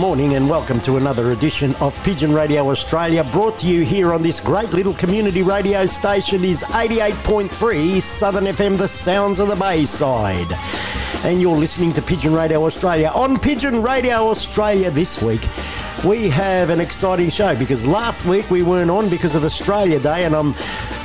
Morning, and welcome to another edition of Pigeon Radio Australia, brought to you here on this great little community radio station. Is 88.3 Southern FM, the sounds of the Bayside. And you're listening to Pigeon Radio Australia. On Pigeon Radio Australia this week, we have an exciting show because last week we weren't on because of Australia Day, and I'm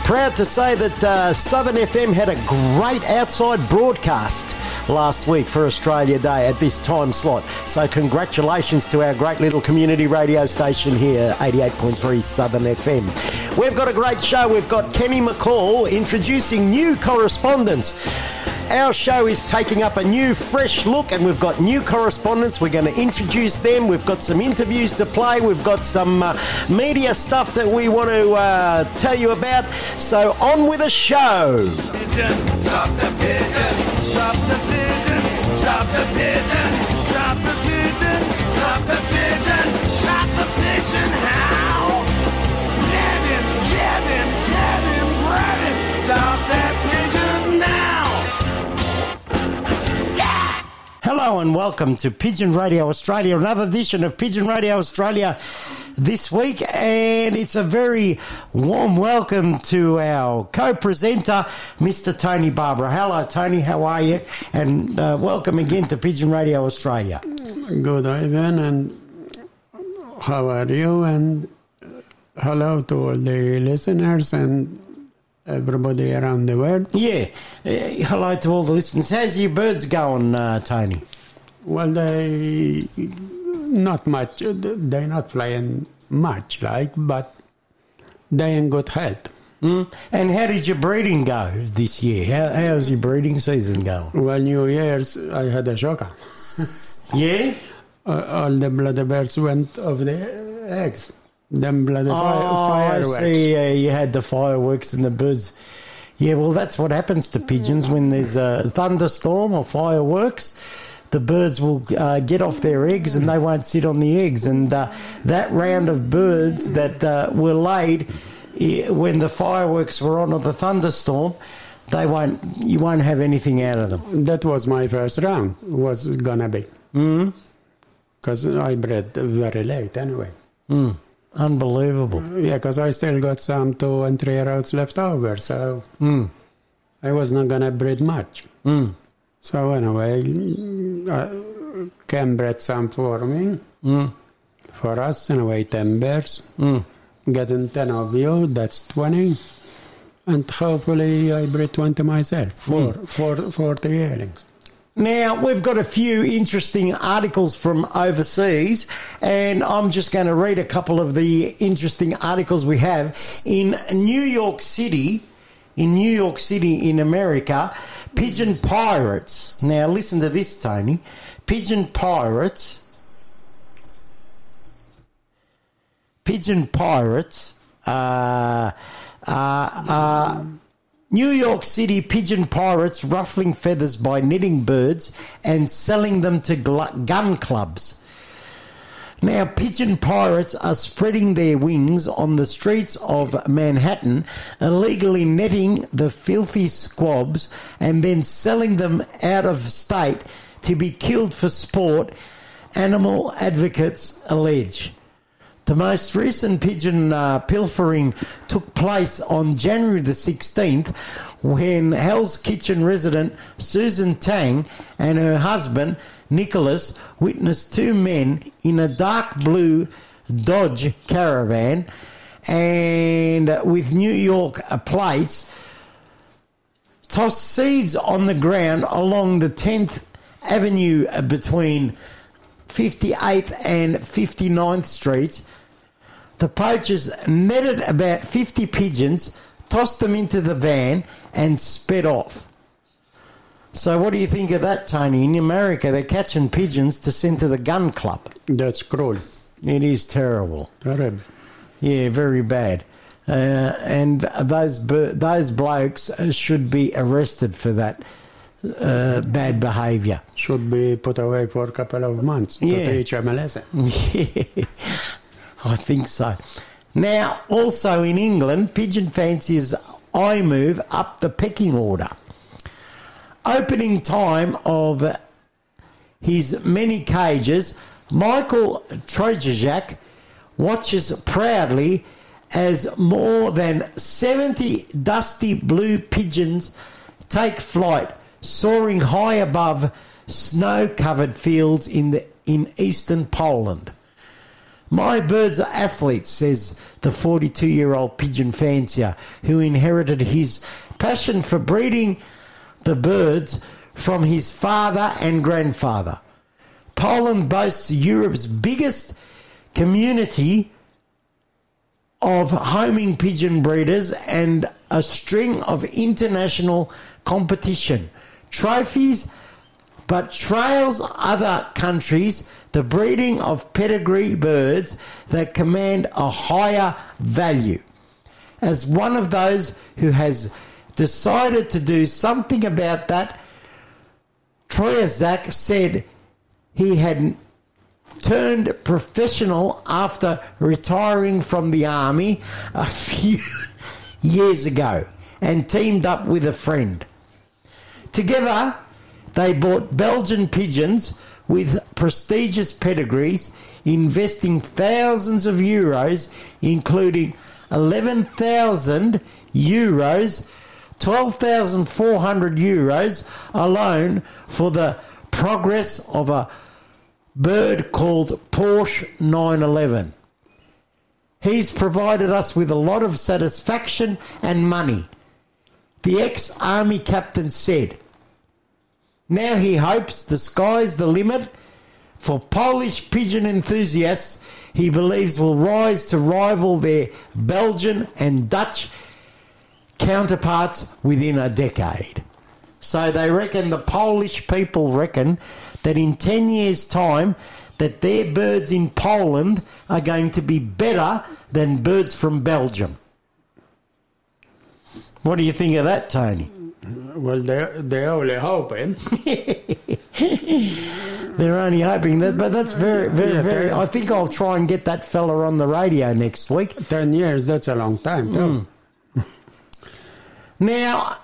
proud to say that uh, Southern FM had a great outside broadcast last week for Australia Day at this time slot. So, congratulations to our great little community radio station here, 88.3 Southern FM. We've got a great show. We've got Kenny McCall introducing new correspondents. Our show is taking up a new, fresh look, and we've got new correspondents. We're going to introduce them. We've got some interviews to play. We've got some uh, media stuff that we want to uh, tell you about. So, on with the show. Pigeon, stop the pigeon, stop the pigeon, stop the pigeon, stop the pigeon, how? Let him, jab him, tab him, grab him, stop that pigeon now! Yeah! Hello and welcome to Pigeon Radio Australia, another edition of Pigeon Radio Australia this week. And it's a very warm welcome to our co presenter, Mr. Tony Barbara. Hello, Tony, how are you? And uh, welcome again to Pigeon Radio Australia. Good, Ivan, and how are you? And hello to all the listeners and everybody around the world. Yeah, uh, hello to all the listeners. How's your birds going, uh, Tony? Well, they not much. They're not flying much, like, but they in good health. Mm? And how did your breeding go this year? How, how's your breeding season going? Well, New Year's I had a shocker. Yeah? Uh, all the bloody birds went of the eggs. Them bloody fi- Oh, I see. Yeah, you had the fireworks and the birds. Yeah, well, that's what happens to pigeons when there's a thunderstorm or fireworks. The birds will uh, get off their eggs and they won't sit on the eggs. And uh, that round of birds that uh, were laid when the fireworks were on or the thunderstorm, they won't. You won't have anything out of them. That was my first round. Was gonna be. Mm. Because I bred very late anyway. Mm. Unbelievable. Yeah, because I still got some two and three year olds left over, so Mm. I was not gonna breed much. Mm. So anyway, uh, Ken bred some for me, Mm. for us anyway, ten bears. Mm. Getting ten of you, that's twenty. And hopefully I breed twenty myself, four, four, 40 yearlings. Now, we've got a few interesting articles from overseas, and I'm just going to read a couple of the interesting articles we have. In New York City, in New York City in America, Pigeon pirates. Now listen to this, Tony. Pigeon pirates. Pigeon pirates. Uh, uh, uh, New York City pigeon pirates ruffling feathers by knitting birds and selling them to gl- gun clubs. Now, pigeon pirates are spreading their wings on the streets of Manhattan, illegally netting the filthy squabs and then selling them out of state to be killed for sport, animal advocates allege. The most recent pigeon uh, pilfering took place on January the 16th when Hell's Kitchen resident Susan Tang and her husband Nicholas witnessed two men in a dark blue Dodge caravan and with New York plates toss seeds on the ground along the 10th Avenue between 58th and 59th Streets. The poachers netted about 50 pigeons, tossed them into the van, and sped off. So, what do you think of that, Tony? In America, they're catching pigeons to send to the gun club. That's cruel. It is terrible. Terrible. Yeah, very bad. Uh, and those those blokes uh, should be arrested for that uh, bad behaviour. Should be put away for a couple of months to Yeah. teach them a lesson. Yeah, I think so. Now, also in England, pigeon fanciers I move up the pecking order. Opening time of his many cages, Michael Trojajak watches proudly as more than 70 dusty blue pigeons take flight, soaring high above snow covered fields in, the, in eastern Poland. My birds are athletes, says the 42 year old pigeon fancier who inherited his passion for breeding the birds from his father and grandfather. Poland boasts Europe's biggest community of homing pigeon breeders and a string of international competition, trophies, but trails other countries the breeding of pedigree birds that command a higher value. As one of those who has decided to do something about that, Troyazak said he had turned professional after retiring from the army a few years ago and teamed up with a friend. Together, they bought Belgian pigeons with prestigious pedigrees, investing thousands of euros, including 11,000 euros, 12,400 euros alone for the progress of a bird called Porsche 911. He's provided us with a lot of satisfaction and money. The ex army captain said, now he hopes the sky's the limit for Polish pigeon enthusiasts he believes will rise to rival their Belgian and Dutch counterparts within a decade. So they reckon the Polish people reckon that in 10 years time that their birds in Poland are going to be better than birds from Belgium. What do you think of that, Tony? Well, they they're only hoping. They're only hoping that, but that's very, very, Yeah, very. I think I'll try and get that fella on the radio next week. Ten years, that's a long time, too. Hmm. Now,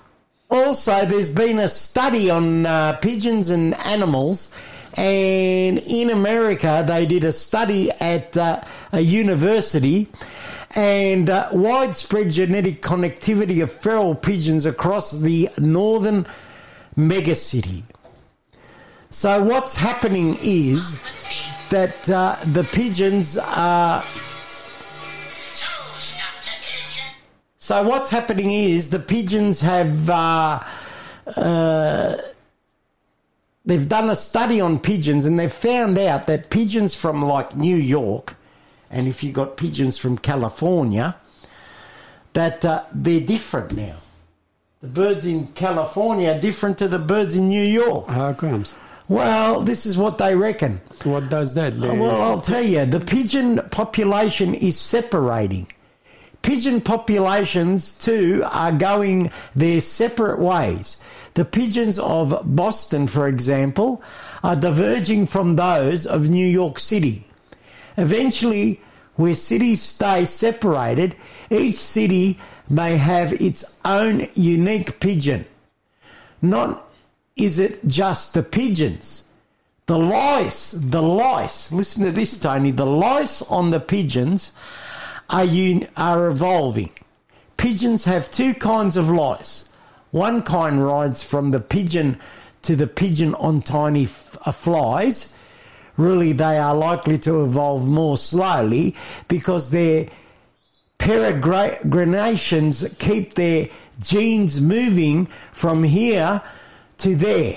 also, there's been a study on uh, pigeons and animals, and in America, they did a study at uh, a university. And uh, widespread genetic connectivity of feral pigeons across the northern megacity. So, what's happening is that uh, the pigeons are. So what's happening is the pigeons have uh, uh, they've done a study on pigeons and they've found out that pigeons from like New York, and if you got pigeons from California, that uh, they're different now. the birds in California are different to the birds in New York. How comes? Well, this is what they reckon. What does that? do? Well, I'll tell you, the pigeon population is separating. Pigeon populations, too, are going their separate ways. The pigeons of Boston, for example, are diverging from those of New York City. Eventually, where cities stay separated, each city may have its own unique pigeon. Not is it just the pigeons. The lice, the lice, listen to this, Tony, the lice on the pigeons are, un- are evolving. Pigeons have two kinds of lice. One kind rides from the pigeon to the pigeon on tiny f- uh, flies. Really, they are likely to evolve more slowly because their peregrinations keep their genes moving from here to there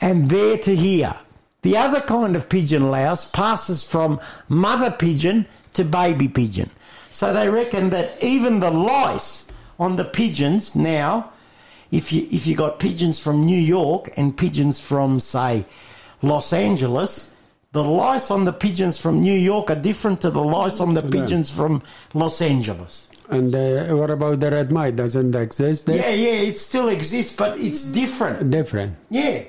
and there to here. The other kind of pigeon louse passes from mother pigeon to baby pigeon. So they reckon that even the lice on the pigeons now, if you if you got pigeons from New York and pigeons from say Los Angeles, the lice on the pigeons from New York are different to the lice on the pigeons from Los Angeles. And uh, what about the red mite? Doesn't exist there? Yeah, yeah, it still exists, but it's different. Different. Yeah.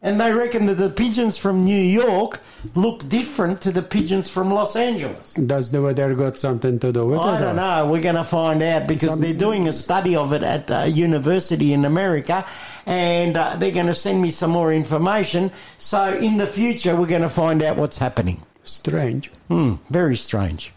And they reckon that the pigeons from New York look different to the pigeons from Los Angeles. Does the weather got something to do with it? I don't know. We're going to find out because Some- they're doing a study of it at a university in America and uh, they're going to send me some more information. So in the future, we're going to find out what's happening. Strange. Hmm, very strange.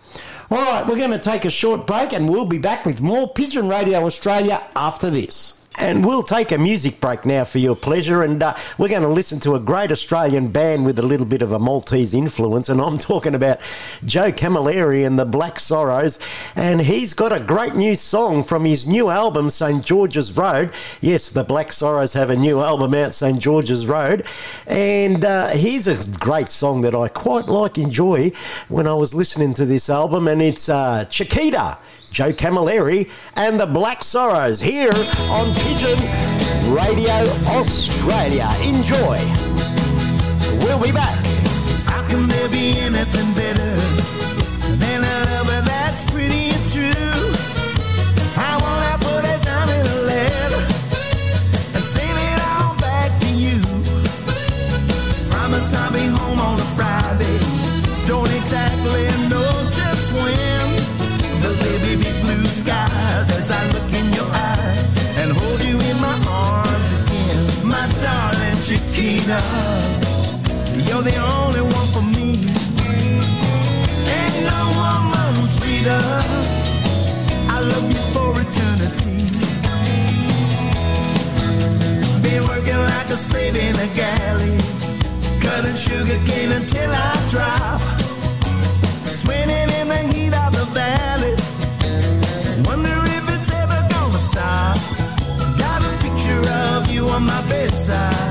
All right, we're going to take a short break and we'll be back with more Pigeon Radio Australia after this. And we'll take a music break now for your pleasure. And uh, we're going to listen to a great Australian band with a little bit of a Maltese influence. And I'm talking about Joe Camilleri and the Black Sorrows. And he's got a great new song from his new album, St. George's Road. Yes, the Black Sorrows have a new album out, St. George's Road. And uh, here's a great song that I quite like, enjoy when I was listening to this album. And it's uh, Chiquita. Joe Camilleri and the Black Sorrows here on Pigeon Radio Australia. Enjoy. We'll be back. How can there be anything better skies as I look in your eyes and hold you in my arms again, my darling Chiquita. You're the only one for me. Ain't no woman sweeter. I love you for eternity. Been working like a slave in a galley, cutting sugar cane until I drop. My bedside.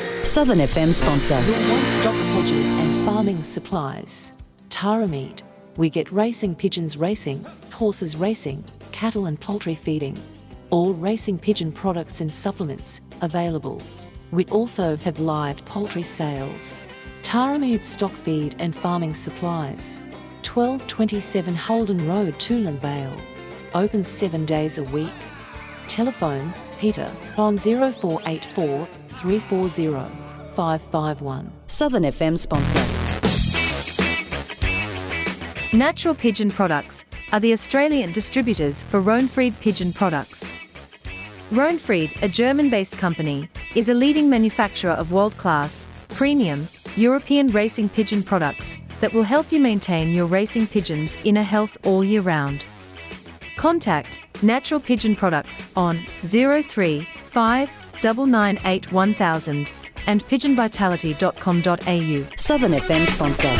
Southern FM sponsor. Your one-stop hedges and farming supplies. Tara Meat. We get racing pigeons racing, horses racing, cattle and poultry feeding. All racing pigeon products and supplements available. We also have live poultry sales. Tara Meat stock feed and farming supplies. 1227 Holden Road, Toolern Vale. Open seven days a week. Telephone Peter on 0484 340 551. Southern FM sponsor. Natural Pigeon Products are the Australian distributors for Rohnfried Pigeon Products. Rohnfried, a German based company, is a leading manufacturer of world class, premium, European racing pigeon products that will help you maintain your racing pigeons' inner health all year round. Contact Natural Pigeon Products on 035 998 1000 and pigeonvitality.com.au. Southern FM sponsor.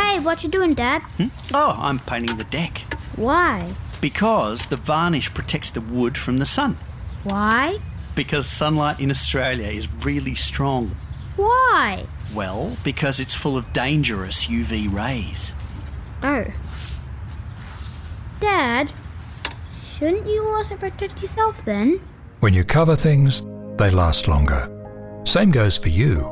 Hey, what you doing, Dad? Hmm? Oh, I'm painting the deck. Why? Because the varnish protects the wood from the sun. Why? Because sunlight in Australia is really strong. Why? Well, because it's full of dangerous UV rays. Oh. Dad, shouldn't you also protect yourself then? When you cover things, they last longer. Same goes for you.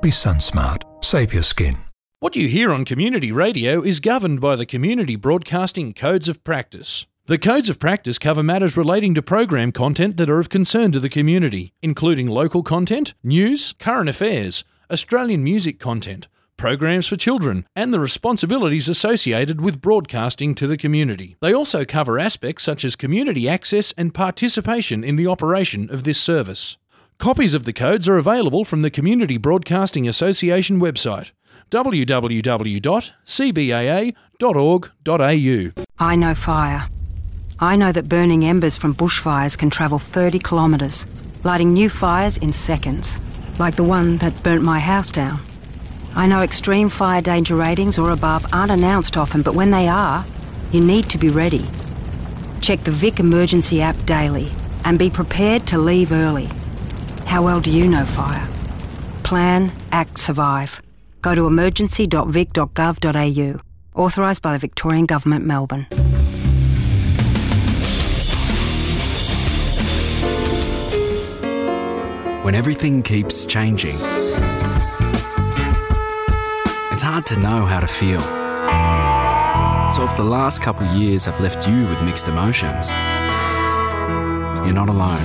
Be sun smart. Save your skin. What you hear on community radio is governed by the Community Broadcasting Codes of Practice. The Codes of Practice cover matters relating to program content that are of concern to the community, including local content, news, current affairs, Australian music content, programs for children, and the responsibilities associated with broadcasting to the community. They also cover aspects such as community access and participation in the operation of this service. Copies of the codes are available from the Community Broadcasting Association website www.cbaa.org.au. I know fire. I know that burning embers from bushfires can travel 30 kilometres, lighting new fires in seconds, like the one that burnt my house down. I know extreme fire danger ratings or above aren't announced often, but when they are, you need to be ready. Check the Vic Emergency app daily and be prepared to leave early. How well do you know fire? Plan, act, survive. Go to emergency.vic.gov.au. Authorised by the Victorian Government, Melbourne. When everything keeps changing, it's hard to know how to feel. So, if the last couple years have left you with mixed emotions, you're not alone.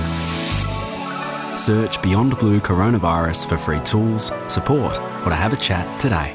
Search Beyond Blue Coronavirus for free tools, support, or to have a chat today.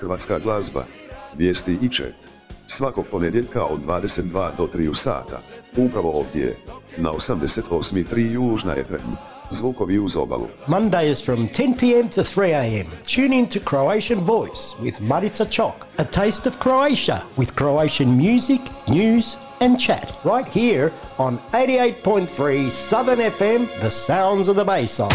Hrvatska glazba. Vijesti i čet. Svakog ponedjeljka od 22 do 3 sata. Upravo ovdje. Na 88.3 Južna FM. Zvukovi uz obalu. From 10 p.m. to 3 a.m. Tune in to Croatian Voice with Marica Chok. A taste of Croatia with Croatian music, news, and chat right here on 88.3 Southern FM, the sounds of the Bayside.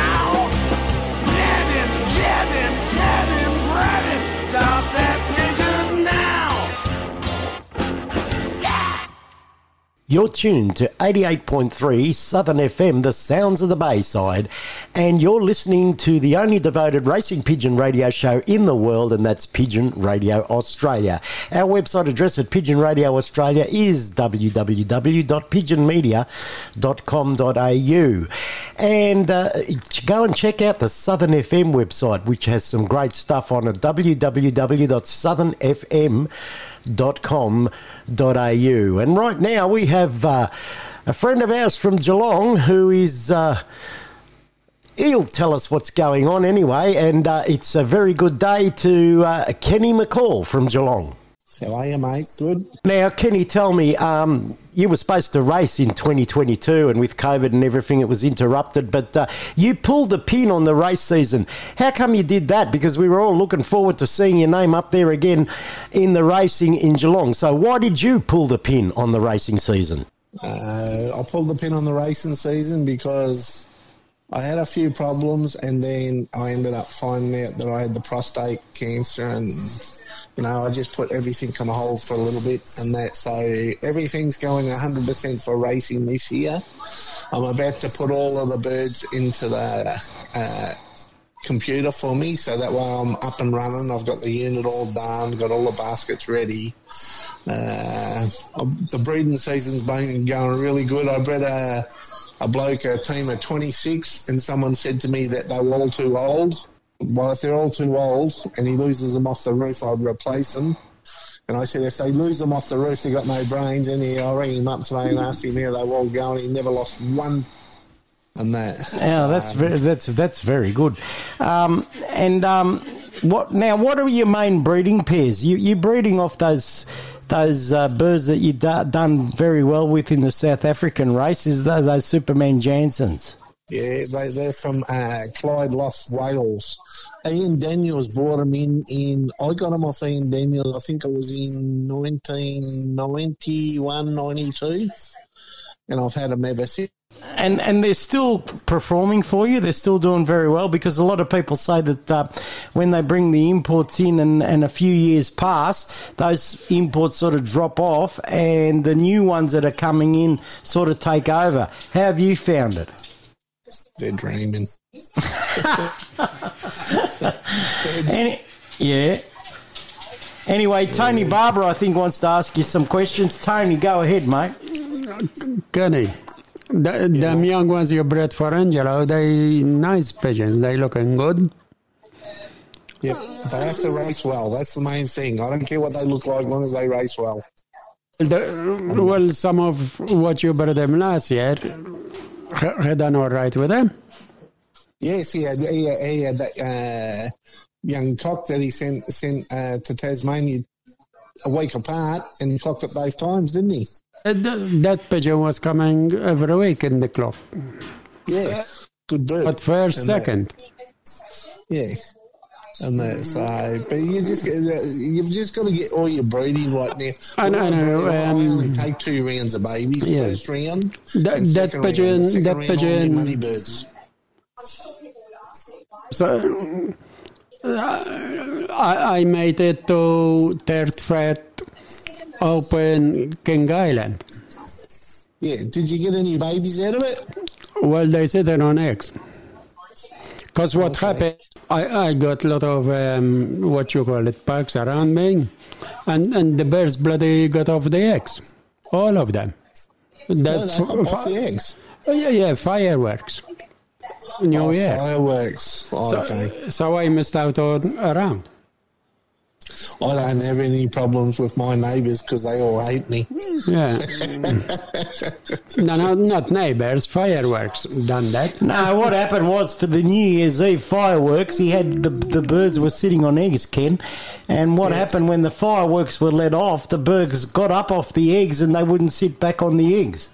You're tuned to 88.3 Southern FM, the sounds of the Bayside, and you're listening to the only devoted racing pigeon radio show in the world, and that's Pigeon Radio Australia. Our website address at Pigeon Radio Australia is www.pigeonmedia.com.au. And uh, go and check out the Southern FM website, which has some great stuff on it www.southernfm.com au. And right now we have uh, a friend of ours from Geelong who is. Uh, He'll tell us what's going on anyway, and uh, it's a very good day to uh, Kenny McCall from Geelong. How are you, mate? Good. Now, Kenny, tell me, um, you were supposed to race in 2022, and with COVID and everything, it was interrupted. But uh, you pulled the pin on the race season. How come you did that? Because we were all looking forward to seeing your name up there again in the racing in Geelong. So, why did you pull the pin on the racing season? Uh, I pulled the pin on the racing season because I had a few problems, and then I ended up finding out that I had the prostate cancer, and you know, I just put everything on hold for a little bit, and that so everything's going 100% for racing this year. I'm about to put all of the birds into the uh, computer for me, so that way I'm up and running. I've got the unit all done, got all the baskets ready. Uh, the breeding season's been going really good. I bred a, a bloke, a team of 26, and someone said to me that they were all too old. Well, if they're all too old and he loses them off the roof, I'd replace them. And I said, if they lose them off the roof, they got no brains. And he, I rang him up today and asked him how they were all going. He never lost one. And that. Yeah, that's very, that's that's very good. Um, and um, what now? What are your main breeding pairs? You you're breeding off those those uh, birds that you have done very well with in the South African races. Those, those Superman Jansons. Yeah, they, they're from uh, Clyde Lofts, Wales. Ian Daniels brought them in, in. I got them off Ian Daniels, I think it was in 1991, 92. And I've had them ever since. And and they're still performing for you. They're still doing very well because a lot of people say that uh, when they bring the imports in and, and a few years pass, those imports sort of drop off, and the new ones that are coming in sort of take over. How have you found it? They're dreaming. Any, yeah. Anyway, Tony Barber, I think, wants to ask you some questions. Tony, go ahead, mate. Kenny, the, them young ones you bred for Angelo, they nice pigeons. They looking good. Yep, they have to race well. That's the main thing. I don't care what they look like, as long as they race well. The, well, some of what you bred them last year had done all right with them. Yes, he had he, had- he had that uh, young cock that he sent sent uh, to Tasmania a week apart, and he clocked it both times, didn't he? Uh, th- That pigeon was coming every week in the club. Yeah, good bird. But first, And, uh, second. Yeah. And that, so, but you just you've just got to get all your breeding right now. I know, I know, I only um, take two rounds of babies Yeah. first round. That- that second round. pigeon- that pigeon- money birds. So uh, I, I made it to third fret open King Island. Yeah. Did you get any babies out of it? Well, they sit on eggs. Because what happened, I, I got a lot of um, what you call it bugs around me, and and the birds bloody got off the eggs, all of them. No, That's hop off the eggs. Yeah, yeah, fireworks. New Oh, Year. fireworks. Oh, okay. So, so I missed out on around. I don't have any problems with my neighbours because they all hate me. Yeah. no, no, not neighbors. Fireworks done that. No, what happened was for the New Year's Eve fireworks, he had the the birds were sitting on eggs, Ken. And what happened when the fireworks were let off, the birds got up off the eggs and they wouldn't sit back on the eggs.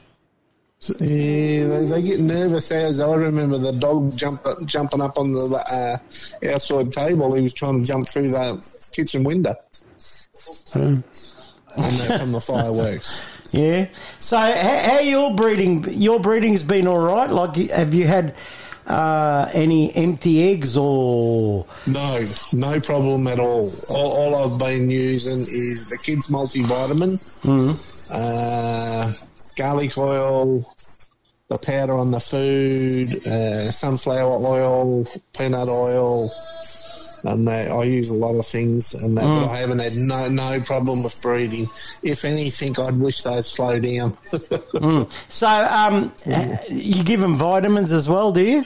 Yeah, they, they get nervous as I remember the dog jump, jumping up on the uh, outside table. He was trying to jump through the kitchen window. Um, And from the fireworks. Yeah. So how, how your breeding? Your breeding's been all right. Like, have you had uh, any empty eggs or? No, no problem at all. All, all I've been using is the kids' multivitamin, uh, garlic oil, the powder on the food, uh, sunflower oil, peanut oil, and that. I use a lot of things, and that, but Mm. I haven't had no no problem with breeding. If anything, I'd wish they'd slow down. Mm. So um, you give them vitamins as well, do you?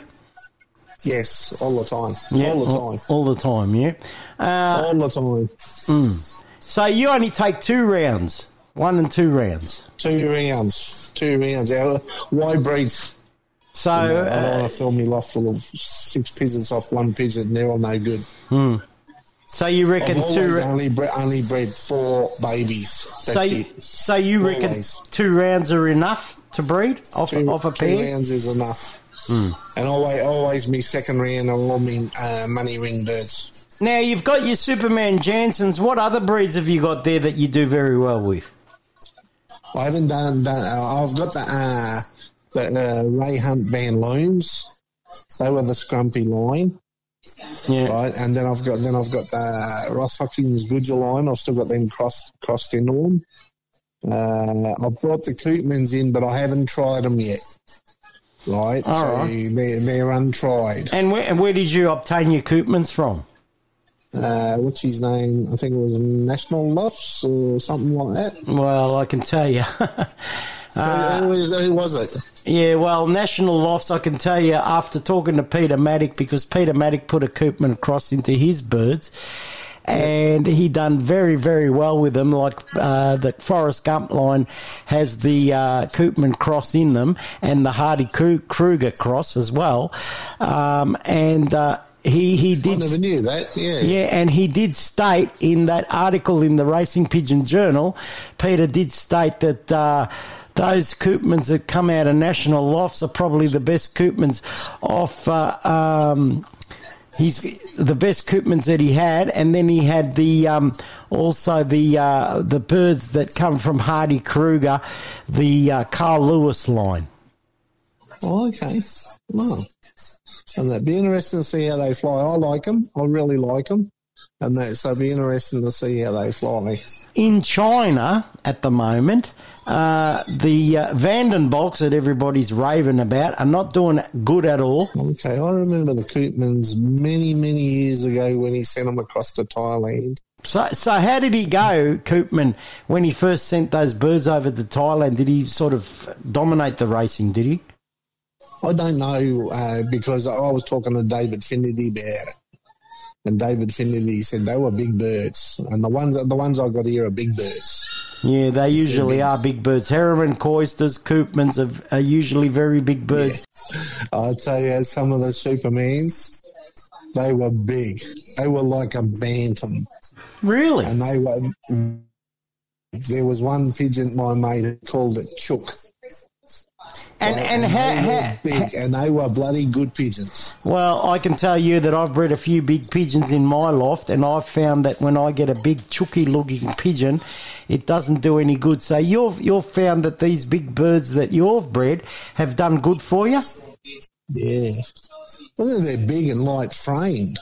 yes, all the time, Yeah, all the all, time, all the time. Yeah. Uh, all the time. mm. So you only take two rounds, one and two rounds. Two rounds, two rounds. Our why breeds? So You know, I don't uh, want to fill me loft full of six pigeons off one pigeon. And they're all no good. hmm. So you reckon I've two? ra- only, bre- only bred four babies. That's so, you- it. so you reckon Always. two rounds are enough to breed off, Two, off a two rounds is enough. Hmm. And always, always me second round are all me uh, money ring birds. Now you've got your Superman Jansons. What other breeds have you got there that you do very well with? I haven't done. done uh, I've got the uh, the uh, Ray Hunt Van Loons. They were the scrumpy line. Yeah. Right, and then I've got then I've got the Ross Hopkins Goodger line. I've still got them crossed crossed into them. Uh, I've brought the Koopmans in, but I haven't tried them yet. Right, All so right. they're they're untried. And where, and where did you obtain your Koopmans from? Uh, what's his name? I think it was National Lofts or something like that. Well, I can tell you. Uh, who, who- was it? Yeah, well, National Lofts, I can tell you after talking to Peter Maddock, because Peter Maddock put a Koopman cross into his birds, and he done very, very well with them. Like uh, the Forest Gump line has the uh, Koopman cross in them, and the Hardy Kruger cross as well. Um, and uh, he he did. I never knew that. Yeah. Yeah, and he did state in that article in the Racing Pigeon Journal, Peter did state that uh, those Koopmans that come out of National Lofts are probably the best Koopmans off. Uh, um, He's the best Koopmans that he had, and then he had the um, also the uh, the birds that come from Hardy Kruger, the uh, Carl Lewis line. Oh, okay. Well, and that'd be interesting to see how they fly. I like them. I really like them. And that, so it'd be interesting to see how they fly. In China at the moment, uh, the uh, Vandenbolks that everybody's raving about are not doing good at all. Okay, I remember the Koopmans many, many years ago when he sent them across to Thailand. So, so how did he go, Koopman, when he first sent those birds over to Thailand? Did he sort of dominate the racing? Did he? I don't know uh, because I was talking to David Finnerty about it, and David Finnerty said they were big birds, and the ones the ones I got here are big birds. Yeah, they usually are big birds. Heron coisters, Koopmans are, are usually very big birds. I tell you, some of the Supermans, they were big. They were like a bantam. Really? And they were. There was one pigeon my mate called it Chook. And Right, and they how, were how, big, and they were bloody good pigeons. Well, I can tell you that I've bred a few big pigeons in my loft, and I've found that when I get a big chooky-looking pigeon, it doesn't do any good. So you've you've found that these big birds that you've bred have done good for you. Yeah. Well, they're big and light framed.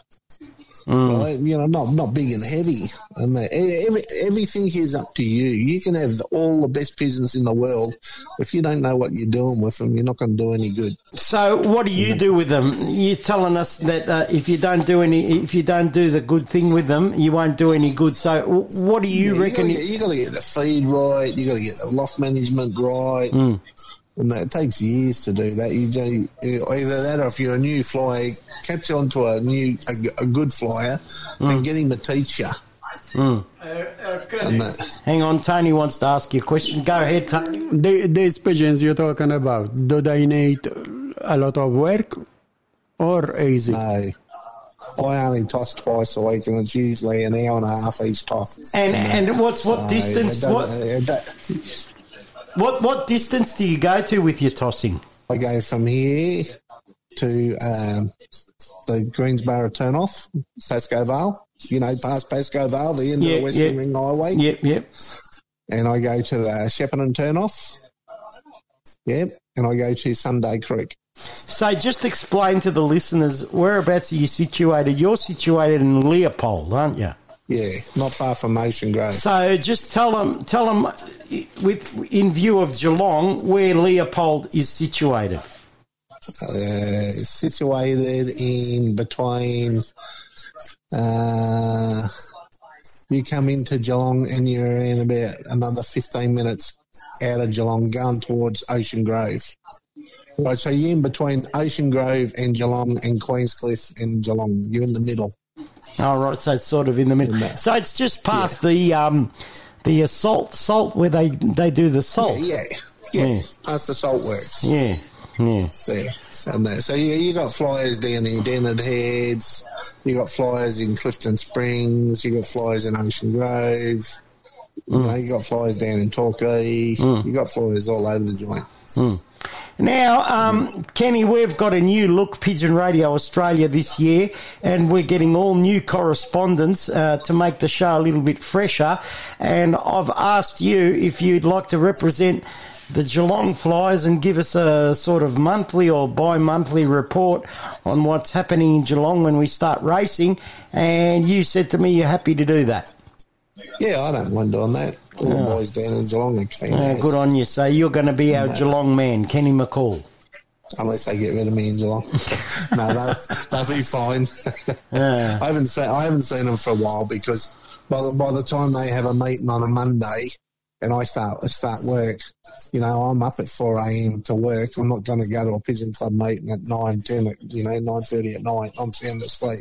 Mm. Right? You know, not not big and heavy, and they, every, everything is up to you. You can have all the best pigeons in the world. If you don't know what you're doing with them, you're not going to do any good. So, what do you do with them? You're telling us that uh, if you don't do any, if you don't do the good thing with them, you won't do any good. So, what do you Yeah, reckon? You gotta, get, you gotta get the feed right. You got to get the loft management right. Mm. And that it takes years to do that. You do, either that or if you're a new flyer, catch on to a new, a, a good flyer and get him to teach you. Mm. And that, Hang on, Tony wants to ask you a question. Go ahead, Tony. The, these pigeons you're talking about, do they need a lot of work or easy? No. I only toss twice a week and it's usually an hour and a half each toss. And and what's what So, distance? it What it don't- what what distance do you go to with your tossing? I go from here to um, the Greensborough turnoff, Pascoe Vale. You know, past Pascoe Vale, the end of the Western yeah. Ring Highway. Yep, yep. And I go to the Shepparton turnoff. Yep. And I go to Sunday Creek. So, just explain to the listeners whereabouts are you situated? You're situated in Leopold, aren't you? Yeah, not far from Ocean Grove. So, just tell them, tell them, with in view of Geelong, where Leopold is situated. uh, situated in between. Uh, you come into Geelong and you're in about another 15 minutes out of Geelong going towards Ocean Grove. Right, so you're in between Ocean Grove and Geelong and Queenscliff and Geelong. You're in the middle. All right, so it's sort of in the middle. So it's just past the um, the uh, salt salt where they they do the salt. Yeah, yeah, Yeah. That's the salt works. Yeah, yeah. there and there. So you you got flyers down in Denard Heads, you got flyers in Clifton Springs, you got flyers in Ocean Grove, you know, you got flyers down in Torquay, Mm. you got flyers all over the joint. Hmm. Now, um, Kenny, we've got a new look, Pigeon Radio Australia this year, and we're getting all new correspondence uh, to make the show a little bit fresher. And I've asked you if you'd like to represent the Geelong Flies and give us a sort of monthly or bi-monthly report on what's happening in Geelong when we start racing. And you said to me you're happy to do that. Yeah, I don't mind doing that. All the boys down in Geelong. Uh, good on you. So you're going to be our No. Geelong man, Kenny McCall. Unless they get rid of me in Geelong. no, they'll, they'll be fine. Yeah. I haven't seen I haven't seen them for a while because by the, by the time they have a meeting on a Monday and I start start work, you know, I'm up at four a.m. to work. I'm not going to go to a pigeon club meeting at nine, ten, at, you know, nine thirty at night. I'm sound asleep.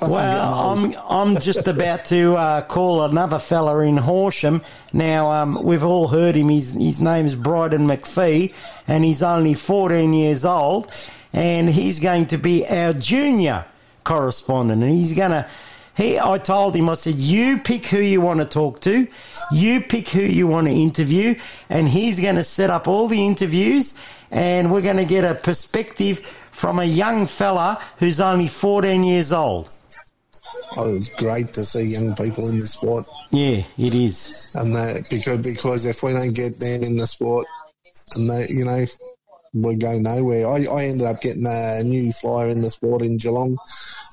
Well, I'm I'm just about to uh, call another fella in Horsham. Now um, we've all heard him. His his name's Bryden McPhee, and he's only 14 years old, and he's going to be our junior correspondent, and he's going to. He, I told him, I said, you pick who you want to talk to, you pick who you want to interview, and he's going to set up all the interviews, and we're going to get a perspective from a young fella who's only 14 years old. Oh, it's great to see young people in the sport. Yeah, it is. And that because because if we don't get them in the sport, and they, you know, we go nowhere. I, I ended up getting a new flyer in the sport in Geelong.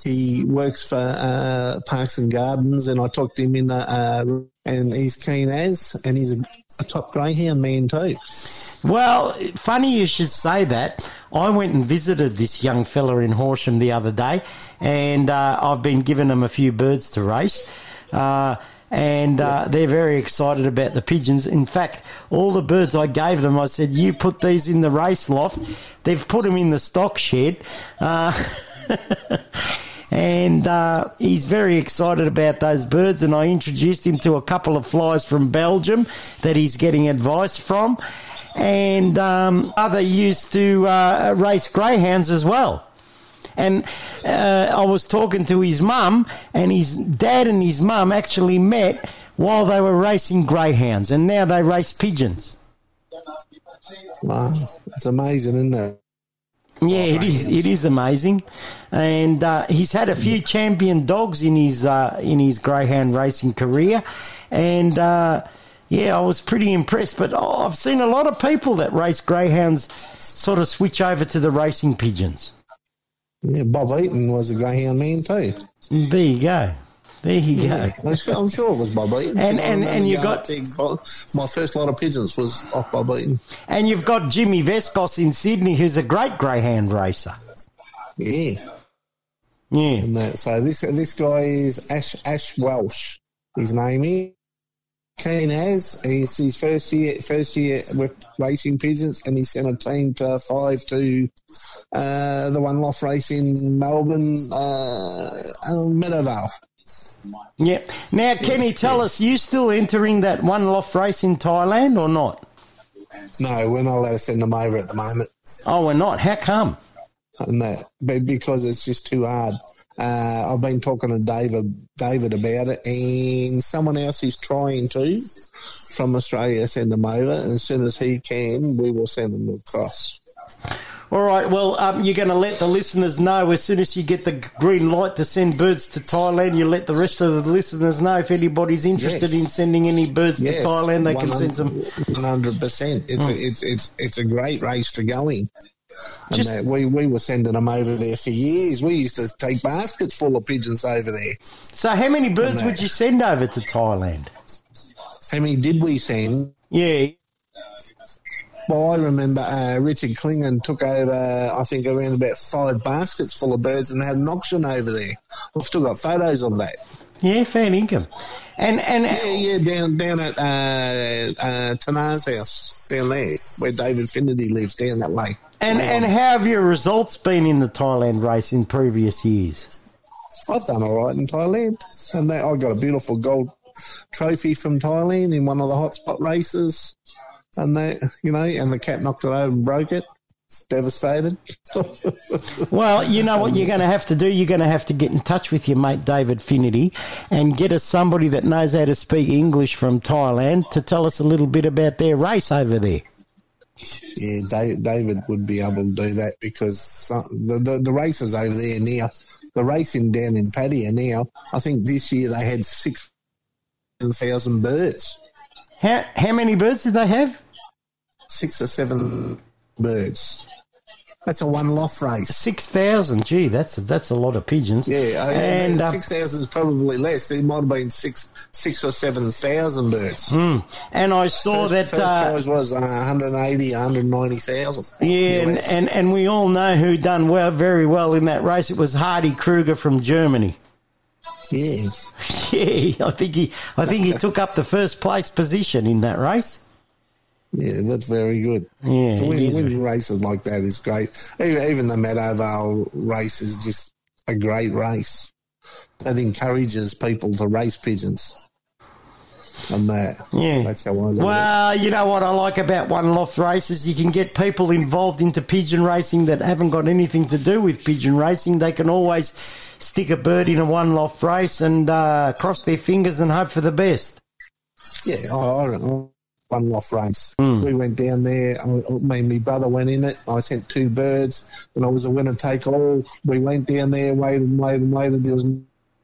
He works for uh, Parks and Gardens, and I talked to him in the uh, and he's keen as, and he's a, a top greyhound man too. Well, funny you should say that. I went and visited this young fella in Horsham the other day, and uh, I've been giving him a few birds to race. Uh, and uh, they're very excited about the pigeons. In fact, all the birds I gave them, I said, "You put these in the race loft." They've put them in the stock shed, uh, and uh, he's very excited about those birds. And I introduced him to a couple of flies from Belgium that he's getting advice from, and um, other used to uh, race greyhounds as well. And uh, I was talking to his mum, and his dad and his mum actually met while they were racing greyhounds, and now they race pigeons. Wow, it's amazing, isn't it? Yeah, it is. It is amazing, and uh, he's had a few champion dogs in his uh, in his greyhound racing career, and uh, Yeah, I was pretty impressed. But oh, I've seen a lot of people that race greyhounds sort of switch over to the racing pigeons. Yeah, Bob Eaton was a greyhound man too. There you go. There you Yeah, go. I'm sure, it was Bob Eaton. And- and- and you got- my first lot of pigeons was off Bob Eaton. And you've got Jimmy Vescos in Sydney, who's a great greyhound racer. Yeah. Yeah. That, so this this guy is Ash Ash Welsh. His name is keen as he's his first year first year with racing pigeons, and he sent a team to five to uh, the one loft race in Melbourne, uh, uh, Meadowvale. Yeah. Now, Kenny, tell us, you still entering that one loft race in Thailand or not? No, we're not allowed to send them over at the moment. Oh, we're not. How come? But because it's just too hard. Uh, I've been talking to David David about it, and someone else is trying to from Australia send them over. And as soon as he can, we will send them across. All right. Well, um, you're going to let the listeners know as soon as you get the green light to send birds to Thailand. You let the rest of the listeners know if anybody's interested Yes. in sending any birds Yes, to Thailand. They can send them. One hundred percent. It's Mm. a, it's it's it's a great race to go in. And Just- that we we were sending them over there for years. We used to take baskets full of pigeons over there. So, how many birds would you send over to Thailand? How many did we send? Yeah. Well, I remember uh, Richard Klingon took over, I think, around about five baskets full of birds and had an auction over there. I've still got photos of that. Yeah, fair income. And and yeah, yeah, down down at uh, uh, Tanar's house down there where David Finnerty lives down that way. And and how have your results been in the Thailand race in previous years? I've done all right in Thailand, and that, I got a beautiful gold trophy from Thailand in one of the hotspot races, and that you know, and the cat knocked it over and broke it. Devastated. Well, you know what you're going to have to do? You're going to have to get in touch with your mate David Finnerty and get us somebody that knows how to speak English from Thailand to tell us a little bit about their race over there. Yeah, David, David would be able to do that because some, the, the the races over there now, the racing down in Pattaya now, I think this year they had six thousand birds, How how many birds did they have? six or seven birds. That's a one loft race. Six thousand. Gee, that's a, that's a lot of pigeons. Yeah, I- and uh, six thousand is probably less. There might have been six six or seven thousand birds. hmm. and I saw First, that. first uh, prize was uh, 180, 190,000. Yeah, and, and, and we all know who done well, very well in that race. It was Hardy Kruger from Germany. Yeah. Yeah, I think he, I think he took up the first place position in that race. Yeah, that's very good. Yeah, to win, win races like that is great. Even, even the Meadowvale race is just a great race. That encourages people to race pigeons. And that. Yeah. That's how I Well, you know what I like about one loft races? You can get people involved into pigeon racing that haven't got anything to do with pigeon racing. They can always stick a bird in a one loft race and uh, cross their fingers and hope for the best. Yeah, I, I don't know. One off race. Hmm. We went down there. I, me and my brother went in it. I sent two birds, and I was a winner take all. We went down there, waited and waited and waited. There was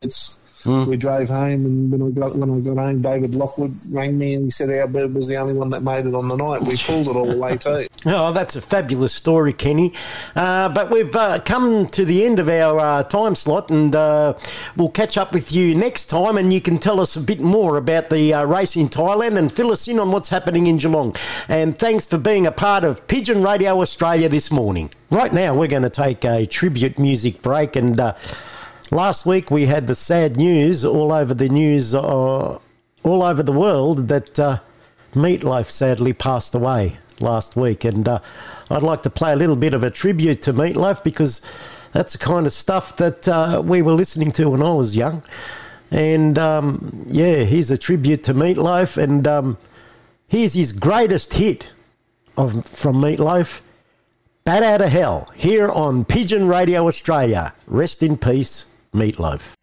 it's. Hmm. We drove home, and when I got when I got home, David Lockwood rang me and he said our bird was the only one that made it on the night. We pulled it all the way too. Oh, that's a fabulous story, Kenny. Uh, but we've uh, come to the end of our uh, time slot, and uh, we'll catch up with you next time, and you can tell us a bit more about the uh, race in Thailand and fill us in on what's happening in Geelong. And thanks for being a part of Pigeon Radio Australia this morning. Right now, we're going to take a tribute music break, and uh, last week we had the sad news all over the news, uh, all over the world that. Uh, Meat Loaf sadly passed away last week, and uh, I'd like to play a little bit of a tribute to Meat Loaf because that's the kind of stuff that uh, we were listening to when I was young. And um, yeah, here's a tribute to Meat Loaf, and um, here's his greatest hit of from Meat Loaf, "Bat Out of Hell," here on Pigeon Radio Australia. Rest in peace, Meat Loaf.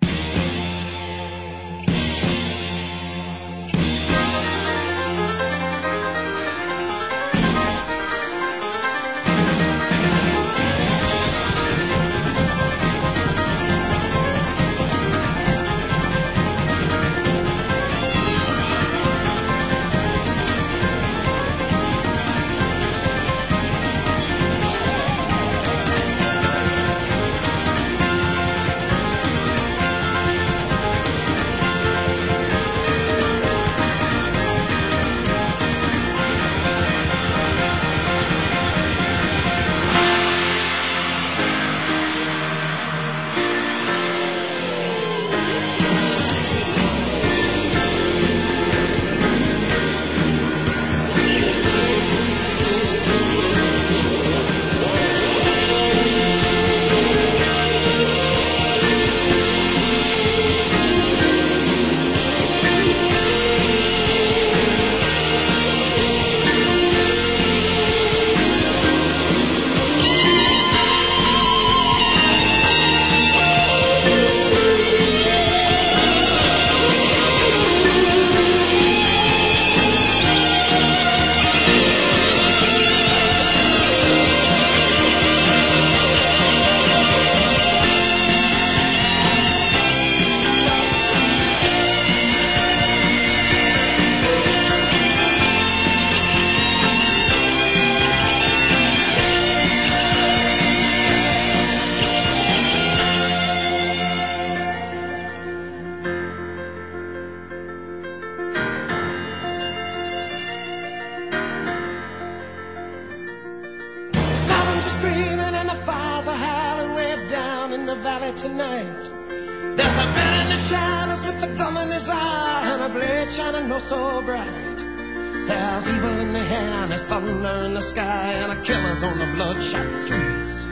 shot streets.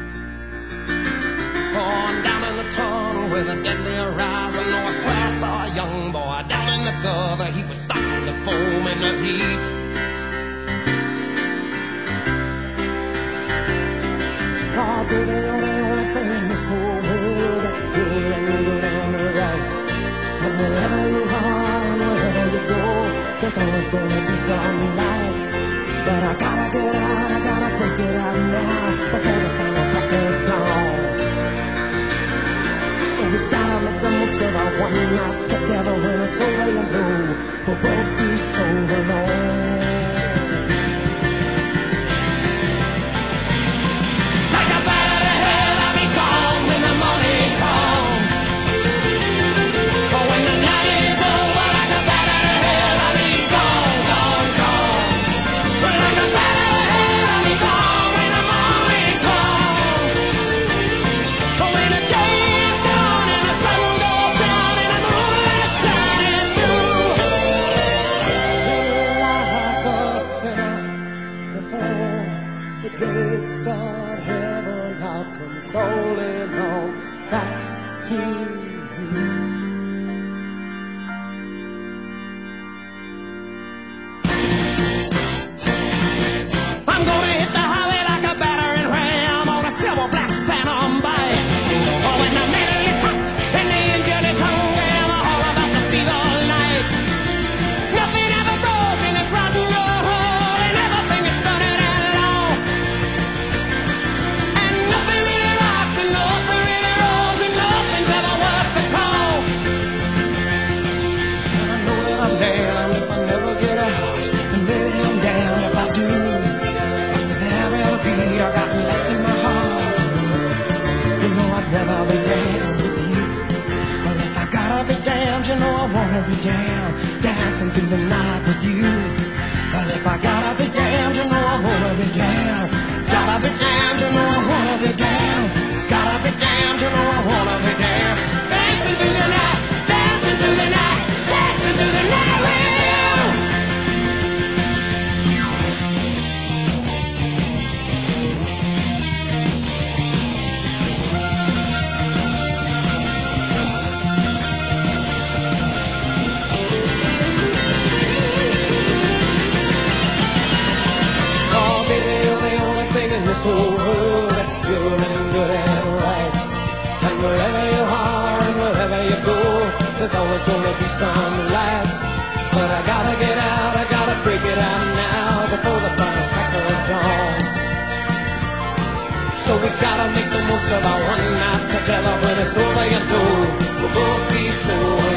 On down in the tunnel with a deadly horizon. Oh, I swear I saw a young boy down in the gutter. He was starting the foam and the heat. Oh, baby, you're the only thing in this whole world that's good and good and right. And wherever you are and wherever you go, there's always gonna be some light. But I gotta get out before the final dawn. So we die at the most of our one night together when it's all they new, We'll both be so alone. be damned, dancing through the night with you. Well, if I gotta be damned, you know I wanna be damned. some last. But I gotta get out, I gotta break it out now before the final crack of dawn. So we gotta make the most of our one night together when it's over, you know we'll both be so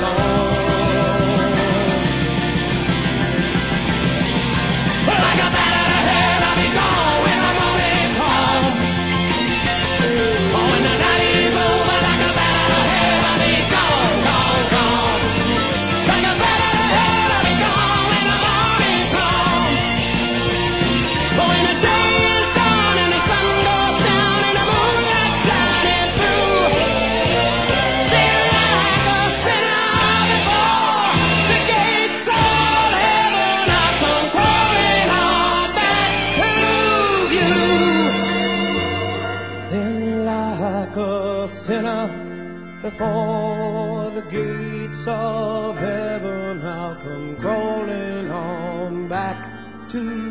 from crawling on back to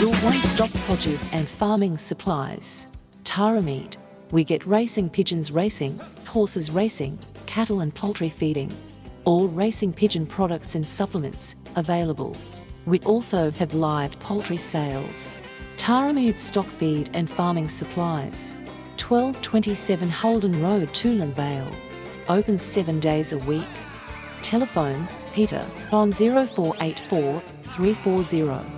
Your one-stop produce and farming supplies. Tara Meat. We get racing pigeons racing, horses racing, cattle and poultry feeding. All racing pigeon products and supplements available. We also have live poultry sales. Tara Meat stock feed and farming supplies. 1227 Holden Road, Toolern Vale. Open seven days a week. Telephone Peter on 0484 340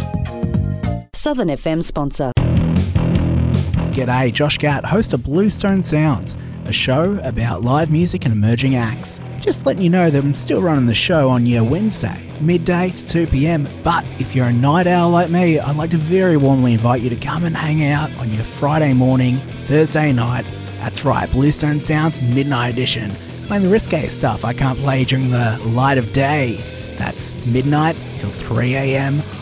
Southern FM sponsor. G'day, Josh Gatt, host of Bluestone Sounds, a show about live music and emerging acts. Just letting you know that I'm still running the show on your Wednesday, midday to 2 pm. But if you're a night owl like me, I'd like to very warmly invite you to come and hang out on your Friday morning, Thursday night. That's right, Bluestone Sounds Midnight Edition. Playing the risque stuff I can't play during the light of day. That's midnight till 3 am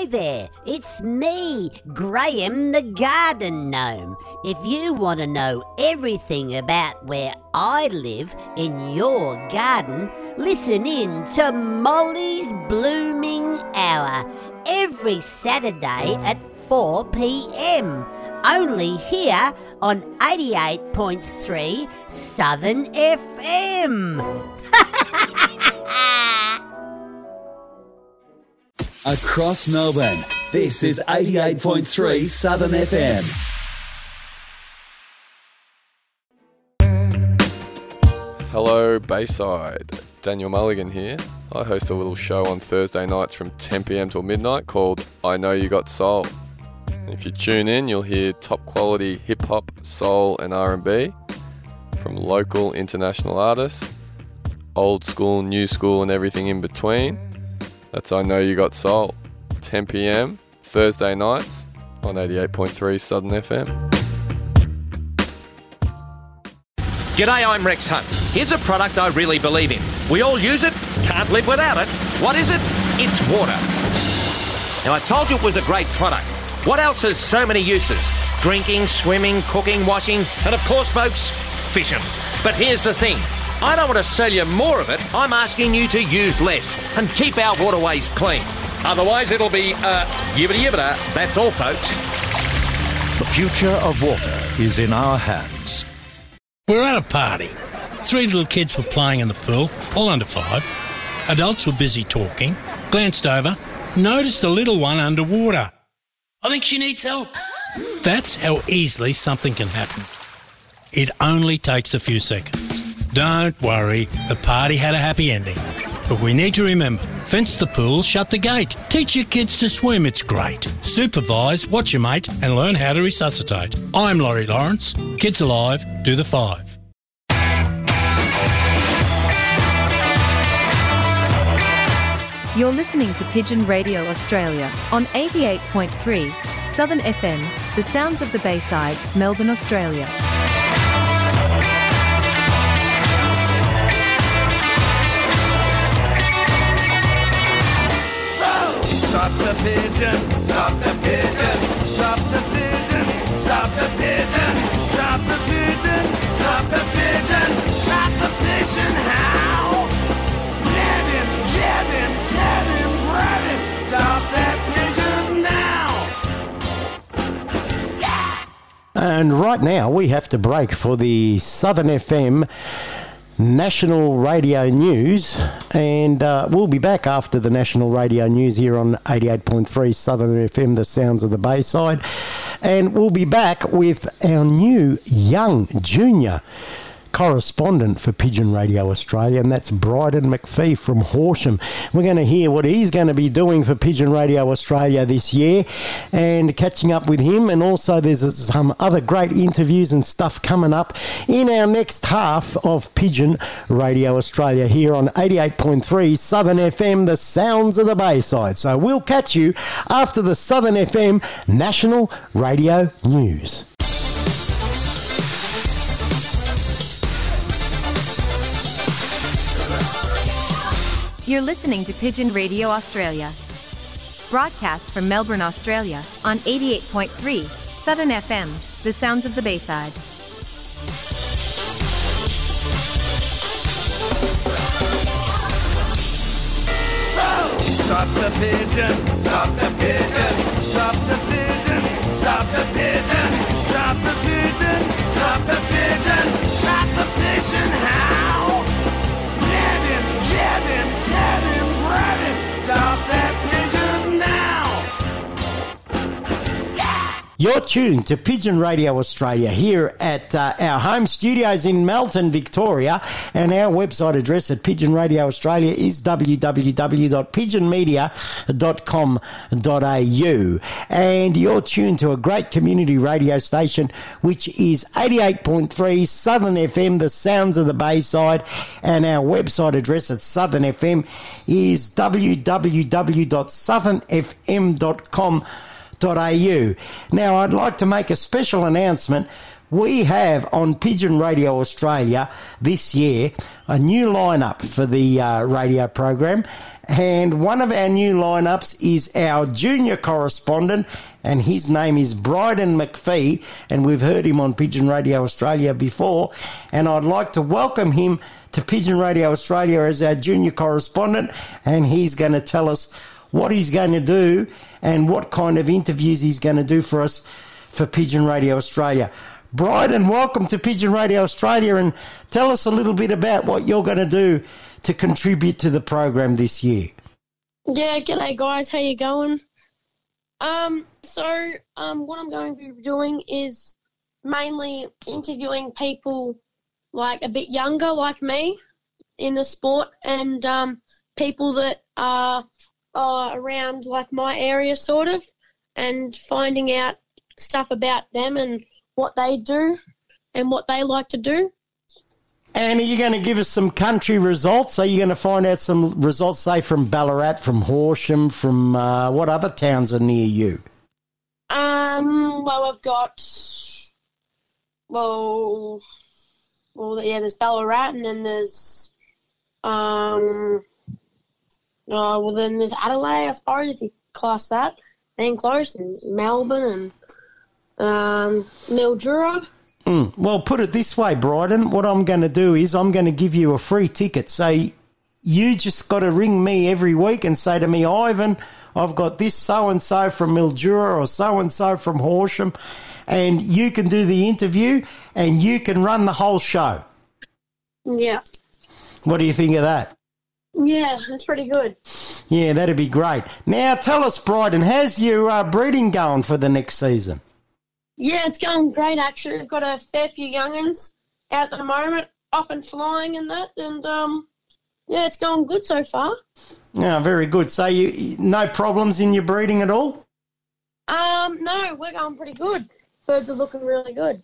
Hi there, it's me, Graham the Garden Gnome. If you want to know everything about where I live in your garden, listen in to Molly's Blooming Hour every Saturday at 4 pm. Only here on 88.3 Southern FM. Across Melbourne, this is 88.3 Southern FM. Hello, Bayside. Daniel Mulligan here. I host a little show on Thursday nights from 10 pm till midnight called I Know You Got Soul. If you tune in, you'll hear top quality hip hop, soul, and R&B from local, international artists, old school, new school, and everything in between. That's I Know You Got Soul. 10 pm, Thursday nights on 88.3 Southern FM. G'day, I'm Rex Hunt. Here's a product I really believe in. We all use it, can't live without it. What is it? It's water. Now, I told you it was a great product. What else has so many uses? Drinking, swimming, cooking, washing, and of course, folks, fishing. But here's the thing I don't want to sell you more of it. I'm asking you to use less and keep our waterways clean. Otherwise, it'll be, uh, yibbity yibbita. That's all, folks. The future of water is in our hands. We're at a party. Three little kids were playing in the pool, all under five. Adults were busy talking, glanced over, noticed a little one underwater. I think she needs help. That's how easily something can happen. It only takes a few seconds. Don't worry, the party had a happy ending. But we need to remember fence the pool, shut the gate. Teach your kids to swim, it's great. Supervise, watch your mate, and learn how to resuscitate. I'm Laurie Lawrence. Kids Alive, do the five. You're listening to Pigeon Radio Australia on 88.3 Southern FM, the sounds of the Bayside, Melbourne, Australia. The pigeon, stop the pigeon, stop the pigeon, stop the pigeon, stop the pigeon, stop the pigeon, stop the pigeon, how? Nab him, jab him, tab him, grab him, stop that pigeon now! And right now we have to break for the Southern FM National Radio News, and uh, we'll be back after the National Radio News here on 88.3 Southern FM, the sounds of the Bayside. And we'll be back with our new young junior correspondent for Pigeon Radio Australia, and that's Bryden McPhee from Horsham. We're going to hear what he's going to be doing for Pigeon Radio Australia this year and catching up with him. And also, there's some other great interviews and stuff coming up in our next half of Pigeon Radio Australia here on 88.3 Southern FM, the sounds of the Bayside. So we'll catch you after the Southern FM National Radio News. You're listening to Pigeon Radio Australia. Broadcast from Melbourne, Australia on 88.3 Southern FM, the sounds of the Bayside. Stop the pigeon, stop the pigeon, stop the pigeon, stop the pigeon, stop the pigeon, stop the pigeon, stop the pigeon, how? You're tuned to Pigeon Radio Australia here at uh, our home studios in Melton, Victoria, and our website address at Pigeon Radio Australia is www.pigeonmedia.com.au. And you're tuned to a great community radio station, which is 88.3 Southern FM, the sounds of the Bayside, and our website address at Southern FM is www.southernfm.com.au. Now, I'd like to make a special announcement we have on Pigeon Radio Australia this year a new lineup for the uh, radio program. And one of our new lineups is our junior correspondent, and his name is Bryden McPhee. And we've heard him on Pigeon Radio Australia before. And I'd like to welcome him to Pigeon Radio Australia as our junior correspondent. And he's going to tell us what he's going to do and what kind of interviews he's going to do for us for Pigeon Radio Australia. Bryden, welcome to Pigeon Radio Australia and tell us a little bit about what you're going to do to contribute to the program this year. Yeah, g'day guys, how you going? Um, so um, what I'm going to be doing is mainly interviewing people like a bit younger, like me, in the sport, and um, people that are, are around like my area, sort of, and finding out stuff about them and what they do and what they like to do. And are you going to give us some country results? Are you going to find out some results, say, from Ballarat, from Horsham, from uh, what other towns are near you? Um, well, I've got, well, well, yeah, there's Ballarat, and then there's, um, oh, well, then there's Adelaide, I suppose, if you class that, and close, and Melbourne, and um, Mildura. Mm. Well, put it this way, Bryden. What I'm going to do is I'm going to give you a free ticket. So you just got to ring me every week and say to me, Ivan, I've got this so and so from Mildura or so and so from Horsham, and you can do the interview and you can run the whole show. Yeah. What do you think of that? Yeah, that's pretty good. Yeah, that'd be great. Now, tell us, Bryden, how's your uh, breeding going for the next season? Yeah, it's going great actually. We've got a fair few youngins out at the moment, off and flying and that, and um, yeah, it's going good so far. Yeah, very good. So you no problems in your breeding at all? Um, no, we're going pretty good. Birds are looking really good.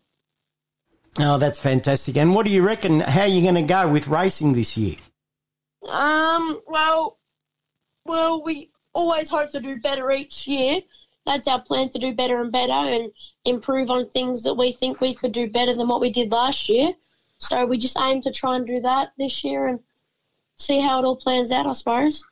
Oh, that's fantastic. And what do you reckon? How are you going to go with racing this year? Um, well, well, we always hope to do better each year. That's our plan to do better and better and improve on things that we think we could do better than what we did last year. So we just aim to try and do that this year and see how it all plans out, I suppose.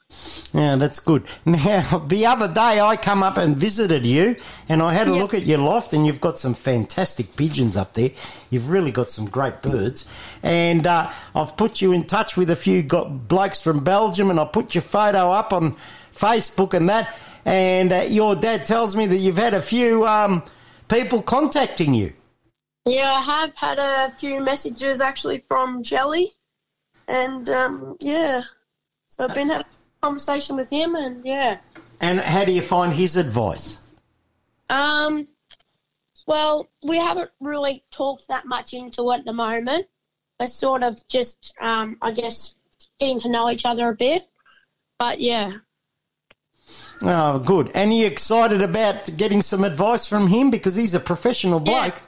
Yeah, that's good. Now, the other day I come up and visited you and I had a Yep. look at your loft and you've got some fantastic pigeons up there. You've really got some great birds. And uh, I've put you in touch with a few got blokes from Belgium and I put your photo up on Facebook and that. And uh, your dad tells me that you've had a few um, people contacting you. Yeah, I have had a few messages actually from Jelly, and um, yeah, so I've been having a conversation with him, and yeah. And how do you find his advice? Um, well, we haven't really talked that much into it at the moment. We're sort of just, um, I guess, getting to know each other a bit. But yeah, Oh, good. And you excited about getting some advice from him because he's a professional bloke?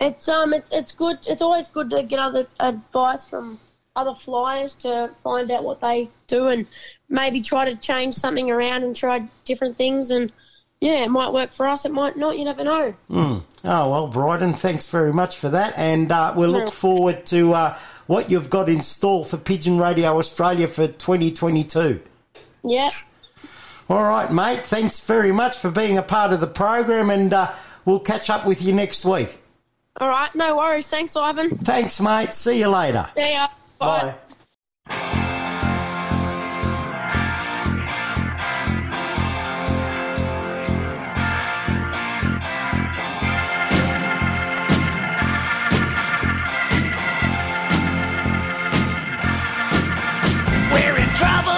it's um, it's it's good. It's always good to get other advice from other flyers to find out what they do and maybe try to change something around and try different things. And yeah, it might work for us. It might not. You never know. Hmm. Oh, well, Bryden, thanks very much for that. And uh, we'll look forward to uh, what you've got in store for Pigeon Radio Australia for 2022. Yeah. All right, mate. Thanks very much for being a part of the program, and uh, we'll catch up with you next week. All right. No worries. Thanks, Ivan. Thanks, mate. See you later. See ya. Bye. We're in trouble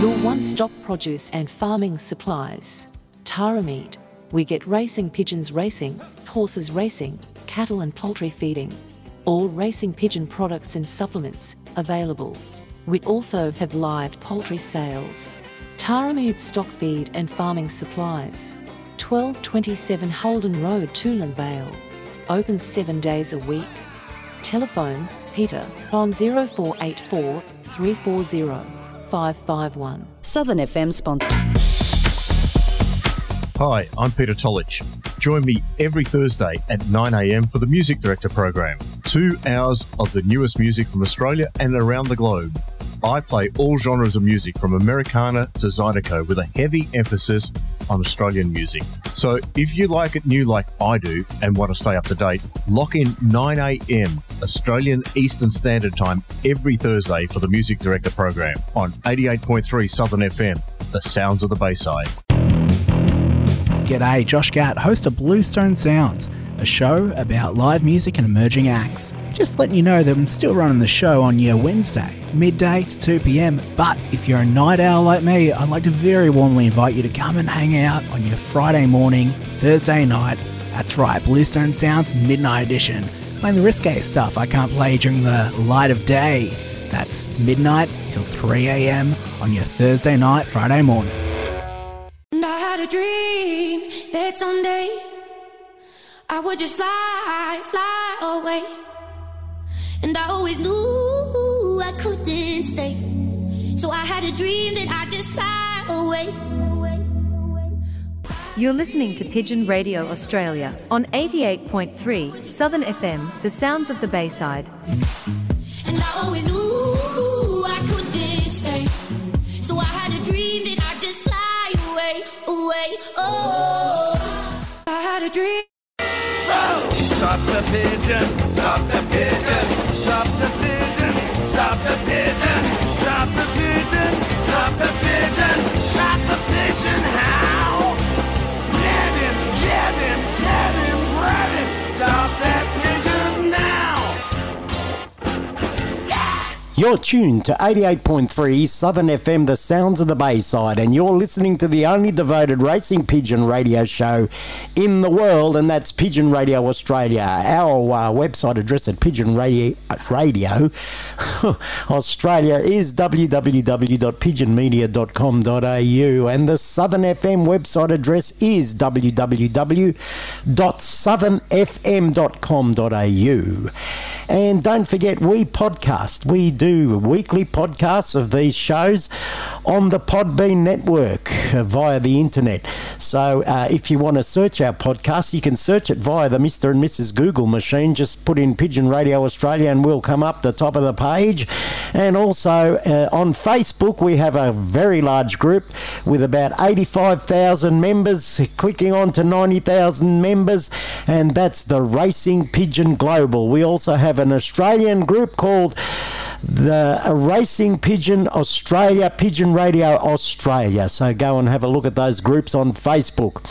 Your one stop produce and farming supplies. Tara Meat. We get racing pigeons racing, horses racing, cattle and poultry feeding. All racing pigeon products and supplements available. We also have live poultry sales. Tara Meat stock feed and farming supplies. 1227 Holden Road, Toolern Vale. Open seven days a week. Telephone Peter on 0484 340 551. Southern FM sponsor. Hi, I'm Peter Tolich. Join me every Thursday at 9am for the Music Director program. Two hours of the newest music from Australia and around the globe. I play all genres of music from Americana to Zydeco with a heavy emphasis on Australian music. So if you like it new like I do and want to stay up to date, lock in 9am Australian Eastern Standard Time every Thursday for the Music Director program on 88.3 Southern FM, the sounds of the Bayside. G'day, Josh Gatt, host of Bluestone Sounds, a show about live music and emerging acts. Just letting you know that I'm still running the show on your Wednesday, midday to 2 pm. But if you're a night owl like me, I'd like to very warmly invite you to come and hang out on your Friday morning, Thursday night. That's right, Bluestone Sounds Midnight Edition. Playing the risque stuff I can't play during the light of day. That's midnight till 3 am on your Thursday night, Friday morning. And I had a dream that someday I would just fly, fly away. And I always knew I couldn't stay. So I had a dream that I'd just fly away. You're listening to Pigeon Radio Australia on 88.3 Southern FM, the sounds of the Bayside. And So a dream. So, stop the pigeon, stop the pigeon, stop the pigeon, stop the pigeon, stop the pigeon, stop the pigeon, stop the pigeon, You're tuned to 88.3 Southern FM, the sounds of the Bayside, and you're listening to the only devoted racing pigeon radio show in the world, and that's Pigeon Radio Australia. Our uh, website address at Pigeon Radio, Radio Australia is www.pigeonmedia.com.au, and the Southern FM website address is www.southernfm.com.au. And don't forget, we podcast. We do weekly podcasts of these shows on the Podbean network uh, via the internet. So uh, if you want to search our podcast, you can search it via the Mr. and Mrs. Google machine. Just put in Pigeon Radio Australia and we'll come up the top of the page. And also uh, on Facebook, we have a very large group with about 85,000 members, clicking on to 90,000 members, and that's the Racing Pigeon Global. We also have an Australian group called the Racing Pigeon Australia, Pigeon Radio Australia. So go and have a look at those groups on Facebook.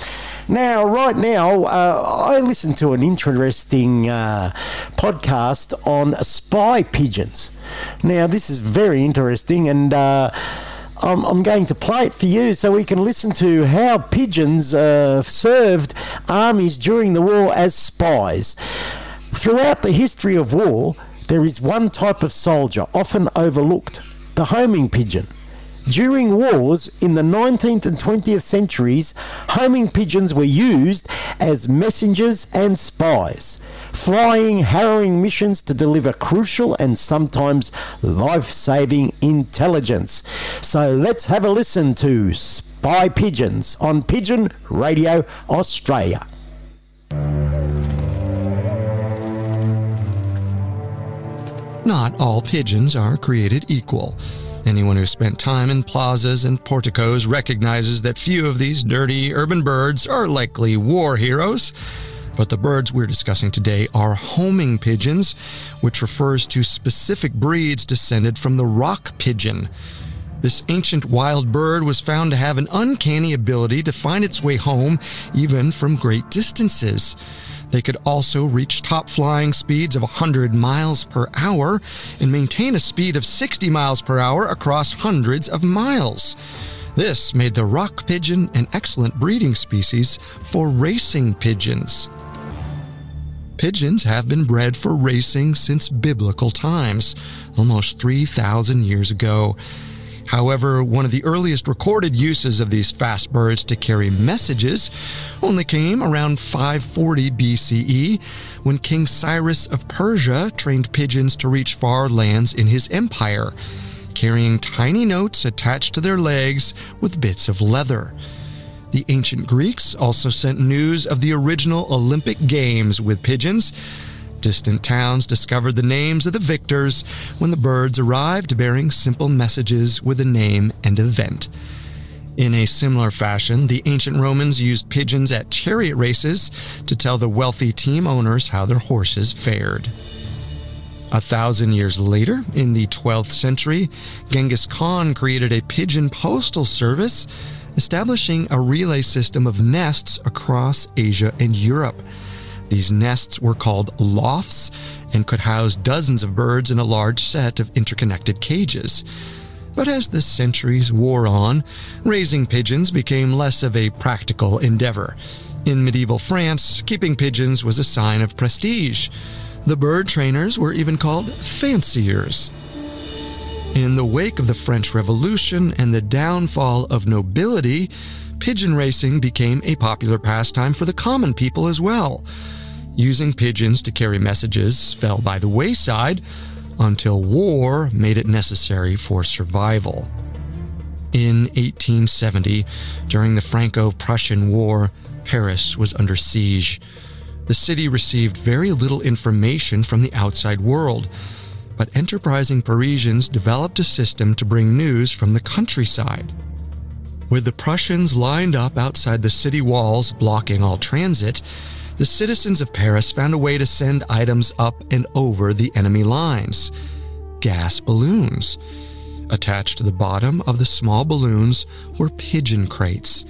Now, right now, uh, I listened to an interesting uh, podcast on spy pigeons. Now, this is very interesting, and uh, I'm, I'm going to play it for you so we can listen to how pigeons uh, served armies during the war as spies. Throughout the history of war, there is one type of soldier often overlooked the homing pigeon. During wars in the 19th and 20th centuries, homing pigeons were used as messengers and spies, flying harrowing missions to deliver crucial and sometimes life saving intelligence. So let's have a listen to Spy Pigeons on Pigeon Radio Australia. Not all pigeons are created equal. Anyone who spent time in plazas and porticos recognizes that few of these dirty urban birds are likely war heroes. But the birds we're discussing today are homing pigeons, which refers to specific breeds descended from the rock pigeon. This ancient wild bird was found to have an uncanny ability to find its way home even from great distances. They could also reach top flying speeds of 100 miles per hour and maintain a speed of 60 miles per hour across hundreds of miles. This made the rock pigeon an excellent breeding species for racing pigeons. Pigeons have been bred for racing since biblical times, almost 3,000 years ago. However, one of the earliest recorded uses of these fast birds to carry messages only came around 540 BCE when King Cyrus of Persia trained pigeons to reach far lands in his empire, carrying tiny notes attached to their legs with bits of leather. The ancient Greeks also sent news of the original Olympic Games with pigeons. Distant towns discovered the names of the victors when the birds arrived bearing simple messages with a name and event. In a similar fashion, the ancient Romans used pigeons at chariot races to tell the wealthy team owners how their horses fared. A thousand years later, in the 12th century, Genghis Khan created a pigeon postal service, establishing a relay system of nests across Asia and Europe. These nests were called lofts and could house dozens of birds in a large set of interconnected cages. But as the centuries wore on, raising pigeons became less of a practical endeavor. In medieval France, keeping pigeons was a sign of prestige. The bird trainers were even called fanciers. In the wake of the French Revolution and the downfall of nobility, pigeon racing became a popular pastime for the common people as well. Using pigeons to carry messages fell by the wayside until war made it necessary for survival. In 1870, during the Franco Prussian War, Paris was under siege. The city received very little information from the outside world, but enterprising Parisians developed a system to bring news from the countryside. With the Prussians lined up outside the city walls blocking all transit, the citizens of Paris found a way to send items up and over the enemy lines gas balloons. Attached to the bottom of the small balloons were pigeon crates.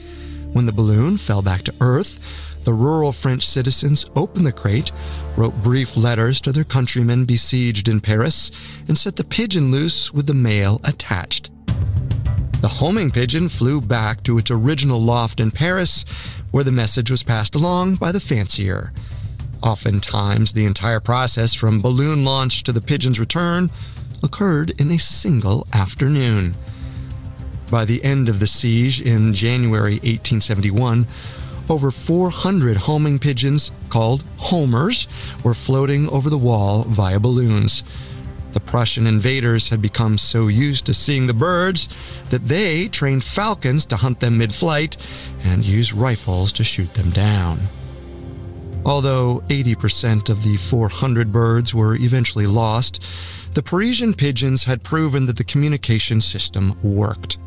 When the balloon fell back to Earth, the rural French citizens opened the crate, wrote brief letters to their countrymen besieged in Paris, and set the pigeon loose with the mail attached. The homing pigeon flew back to its original loft in Paris, where the message was passed along by the fancier. Oftentimes, the entire process from balloon launch to the pigeon's return occurred in a single afternoon. By the end of the siege in January 1871, over 400 homing pigeons, called homers, were floating over the wall via balloons. The Prussian invaders had become so used to seeing the birds that they trained falcons to hunt them mid flight and use rifles to shoot them down. Although 80% of the 400 birds were eventually lost, the Parisian pigeons had proven that the communication system worked.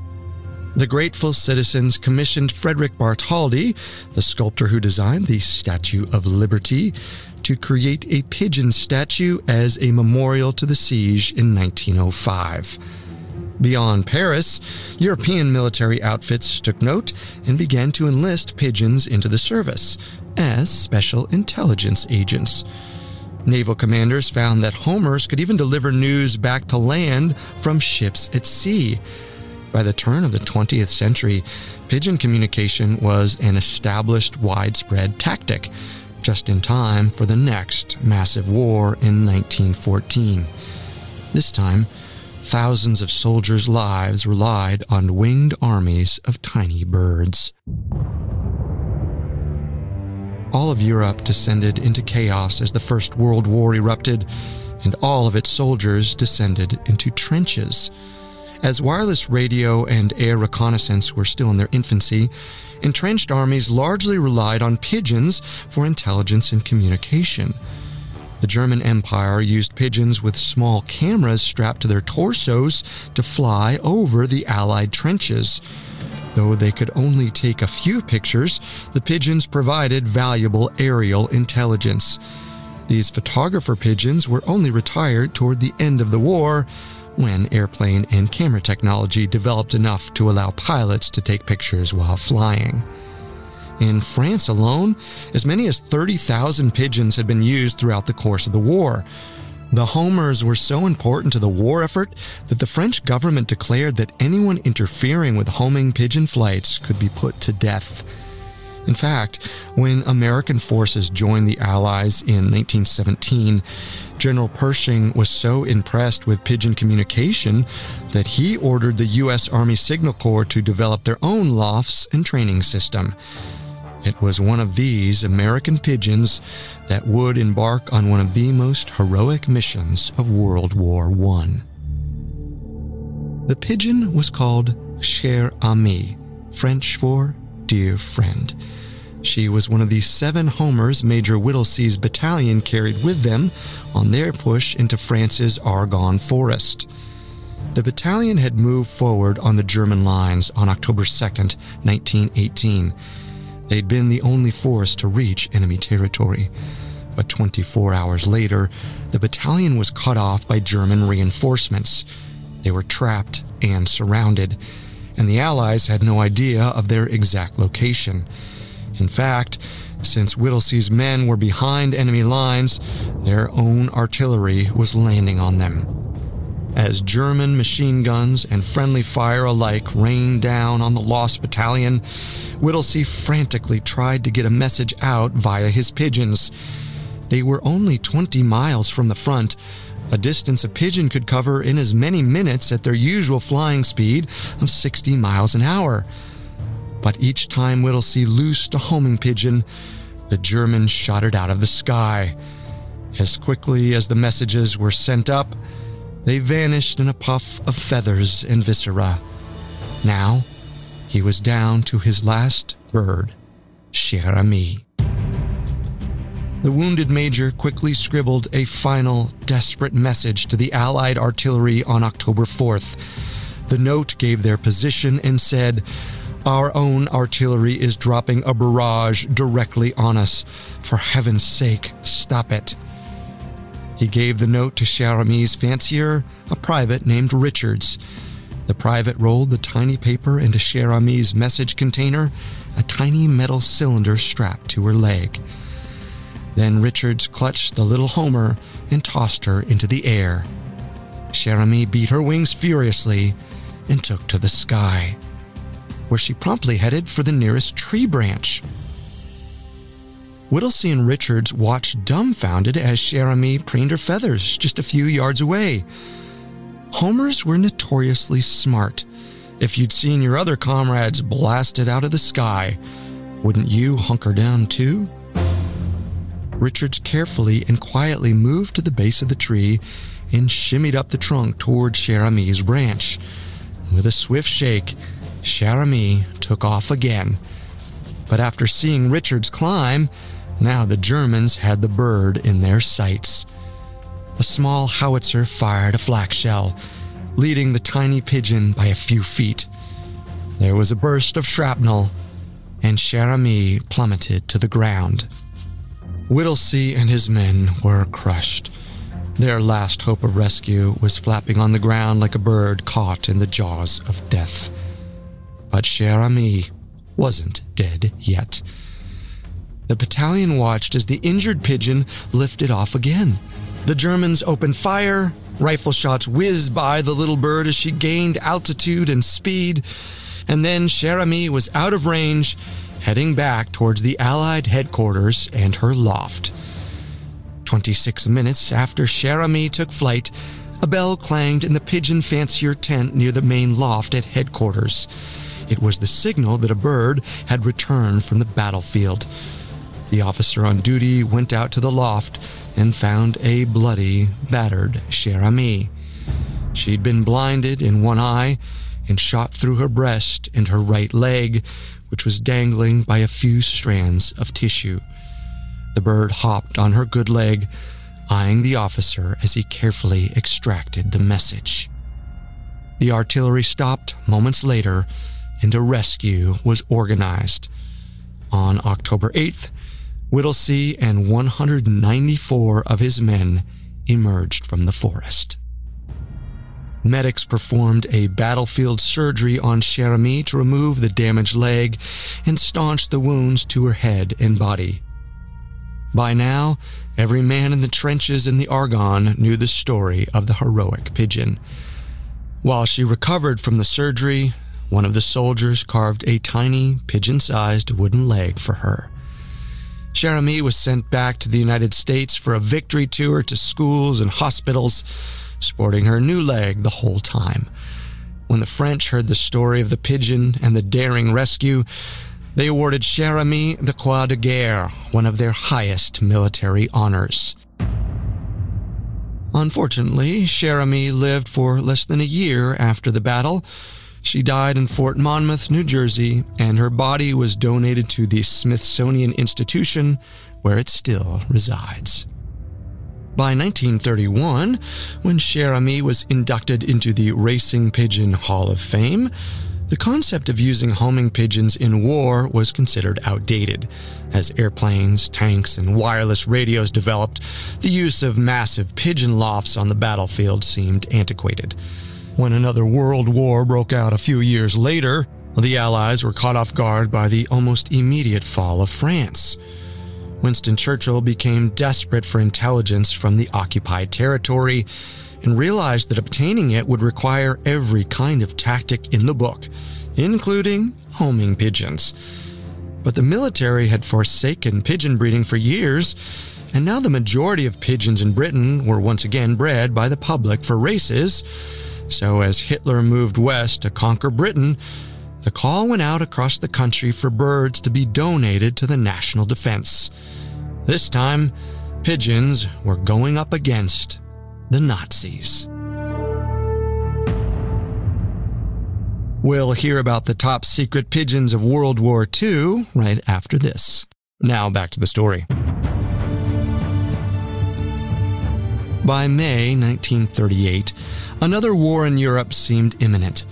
The grateful citizens commissioned Frederick Bartholdi, the sculptor who designed the Statue of Liberty, to create a pigeon statue as a memorial to the siege in 1905. Beyond Paris, European military outfits took note and began to enlist pigeons into the service as special intelligence agents. Naval commanders found that homers could even deliver news back to land from ships at sea. By the turn of the 20th century, pigeon communication was an established widespread tactic, just in time for the next massive war in 1914. This time, thousands of soldiers' lives relied on winged armies of tiny birds. All of Europe descended into chaos as the First World War erupted, and all of its soldiers descended into trenches. As wireless radio and air reconnaissance were still in their infancy, entrenched armies largely relied on pigeons for intelligence and communication. The German Empire used pigeons with small cameras strapped to their torsos to fly over the Allied trenches. Though they could only take a few pictures, the pigeons provided valuable aerial intelligence. These photographer pigeons were only retired toward the end of the war when airplane and camera technology developed enough to allow pilots to take pictures while flying. In France alone, as many as 30,000 pigeons had been used throughout the course of the war. The homers were so important to the war effort that the French government declared that anyone interfering with homing pigeon flights could be put to death. In fact, when American forces joined the Allies in 1917, General Pershing was so impressed with pigeon communication that he ordered the U.S. Army Signal Corps to develop their own lofts and training system. It was one of these American pigeons that would embark on one of the most heroic missions of World War I. The pigeon was called Cher Ami, French for dear friend. She was one of the seven homers Major Whittlesey's battalion carried with them on their push into France's Argonne Forest. The battalion had moved forward on the German lines on October 2nd, 1918 They'd been the only force to reach enemy territory. But 24 hours later, the battalion was cut off by German reinforcements. They were trapped and surrounded, and the Allies had no idea of their exact location. In fact, since Whittlesey's men were behind enemy lines, their own artillery was landing on them. As German machine guns and friendly fire alike rained down on the lost battalion, Whittlesey frantically tried to get a message out via his pigeons. They were only 20 miles from the front, a distance a pigeon could cover in as many minutes at their usual flying speed of 60 miles an hour. But each time Whittlesey loosed a homing pigeon, the Germans shot it out of the sky. As quickly as the messages were sent up, they vanished in a puff of feathers and viscera. Now, he was down to his last bird, Cher Ami. The wounded major quickly scribbled a final, desperate message to the Allied artillery on October 4th. The note gave their position and said, Our own artillery is dropping a barrage directly on us. For heaven's sake, stop it. He gave the note to Cher Ami's fancier, a private named Richards. The private rolled the tiny paper into Cher Ami's message container, a tiny metal cylinder strapped to her leg. Then Richards clutched the little Homer and tossed her into the air. Cher Ami beat her wings furiously and took to the sky, where she promptly headed for the nearest tree branch. Whittlesey and Richards watched dumbfounded as Cher Ami preened her feathers just a few yards away. Homers were notoriously smart. If you'd seen your other comrades blasted out of the sky, wouldn't you hunker down too? Richards carefully and quietly moved to the base of the tree and shimmied up the trunk toward Cher Ami's branch. With a swift shake, Cher took off again. But after seeing Richards climb, now the Germans had the bird in their sights a small howitzer fired a flak shell, leading the tiny pigeon by a few feet. There was a burst of shrapnel, and Cher plummeted to the ground. Whittlesey and his men were crushed. Their last hope of rescue was flapping on the ground like a bird caught in the jaws of death. But Cher Ami wasn't dead yet. The battalion watched as the injured pigeon lifted off again. The Germans opened fire. Rifle shots whizzed by the little bird as she gained altitude and speed. And then Cher Ami was out of range, heading back towards the Allied headquarters and her loft. 26 minutes after Cher Ami took flight, a bell clanged in the pigeon fancier tent near the main loft at headquarters. It was the signal that a bird had returned from the battlefield. The officer on duty went out to the loft and found a bloody, battered cher ami. She'd been blinded in one eye and shot through her breast and her right leg, which was dangling by a few strands of tissue. The bird hopped on her good leg, eyeing the officer as he carefully extracted the message. The artillery stopped moments later, and a rescue was organized. On October 8th, Whittlesey and 194 of his men emerged from the forest. Medics performed a battlefield surgery on cher ami to remove the damaged leg and staunch the wounds to her head and body. By now, every man in the trenches in the Argonne knew the story of the heroic pigeon. While she recovered from the surgery, one of the soldiers carved a tiny, pigeon sized wooden leg for her. Ami was sent back to the United States for a victory tour to schools and hospitals, sporting her new leg the whole time. When the French heard the story of the pigeon and the daring rescue, they awarded Cher Ami the Croix de Guerre, one of their highest military honors. Unfortunately, Cher Ami lived for less than a year after the battle. She died in Fort Monmouth, New Jersey, and her body was donated to the Smithsonian Institution, where it still resides. By 1931, when Cher ami was inducted into the Racing Pigeon Hall of Fame, the concept of using homing pigeons in war was considered outdated. As airplanes, tanks, and wireless radios developed, the use of massive pigeon lofts on the battlefield seemed antiquated. When another world war broke out a few years later, the Allies were caught off guard by the almost immediate fall of France. Winston Churchill became desperate for intelligence from the occupied territory and realized that obtaining it would require every kind of tactic in the book, including homing pigeons. But the military had forsaken pigeon breeding for years, and now the majority of pigeons in Britain were once again bred by the public for races. So, as Hitler moved west to conquer Britain, the call went out across the country for birds to be donated to the national defense. This time, pigeons were going up against the Nazis. We'll hear about the top secret pigeons of World War II right after this. Now back to the story. By May 1938, another war in Europe seemed imminent.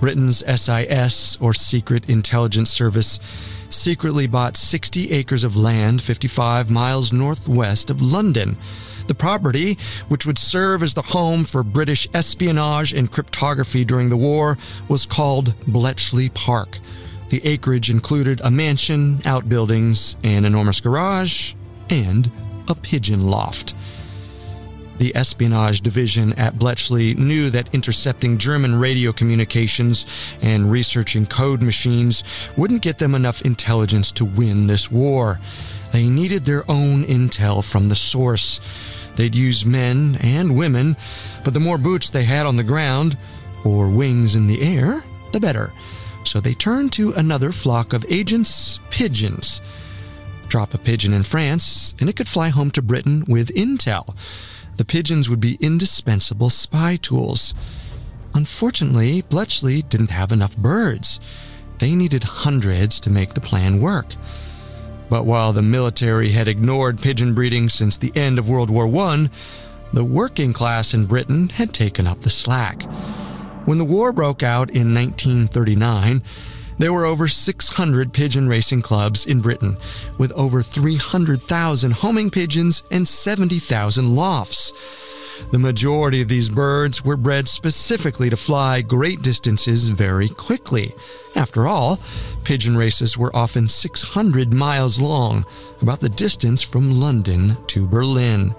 Britain's SIS, or Secret Intelligence Service, secretly bought 60 acres of land 55 miles northwest of London. The property, which would serve as the home for British espionage and cryptography during the war, was called Bletchley Park. The acreage included a mansion, outbuildings, an enormous garage, and a pigeon loft. The espionage division at Bletchley knew that intercepting German radio communications and researching code machines wouldn't get them enough intelligence to win this war. They needed their own intel from the source. They'd use men and women, but the more boots they had on the ground, or wings in the air, the better. So they turned to another flock of agents, pigeons. Drop a pigeon in France, and it could fly home to Britain with intel the pigeons would be indispensable spy tools. Unfortunately, Bletchley didn't have enough birds. They needed hundreds to make the plan work. But while the military had ignored pigeon breeding since the end of World War I, the working class in Britain had taken up the slack. When the war broke out in 1939, there were over 600 pigeon racing clubs in Britain, with over 300,000 homing pigeons and 70,000 lofts. The majority of these birds were bred specifically to fly great distances very quickly. After all, pigeon races were often 600 miles long, about the distance from London to Berlin.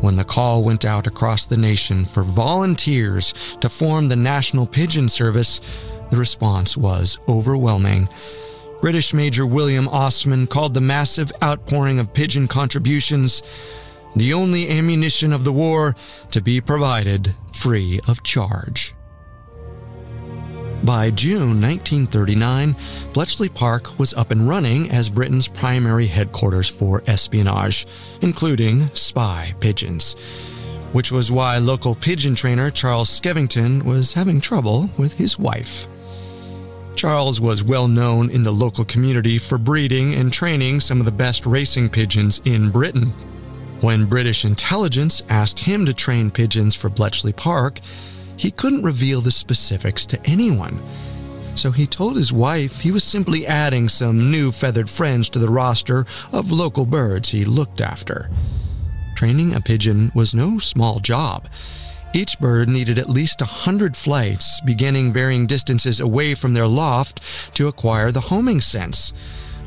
When the call went out across the nation for volunteers to form the National Pigeon Service, the response was overwhelming. British Major William Osman called the massive outpouring of pigeon contributions the only ammunition of the war to be provided free of charge. By June 1939, Bletchley Park was up and running as Britain's primary headquarters for espionage, including spy pigeons, which was why local pigeon trainer Charles Skevington was having trouble with his wife. Charles was well known in the local community for breeding and training some of the best racing pigeons in Britain. When British intelligence asked him to train pigeons for Bletchley Park, he couldn't reveal the specifics to anyone. So he told his wife he was simply adding some new feathered friends to the roster of local birds he looked after. Training a pigeon was no small job. Each bird needed at least a hundred flights, beginning varying distances away from their loft to acquire the homing sense.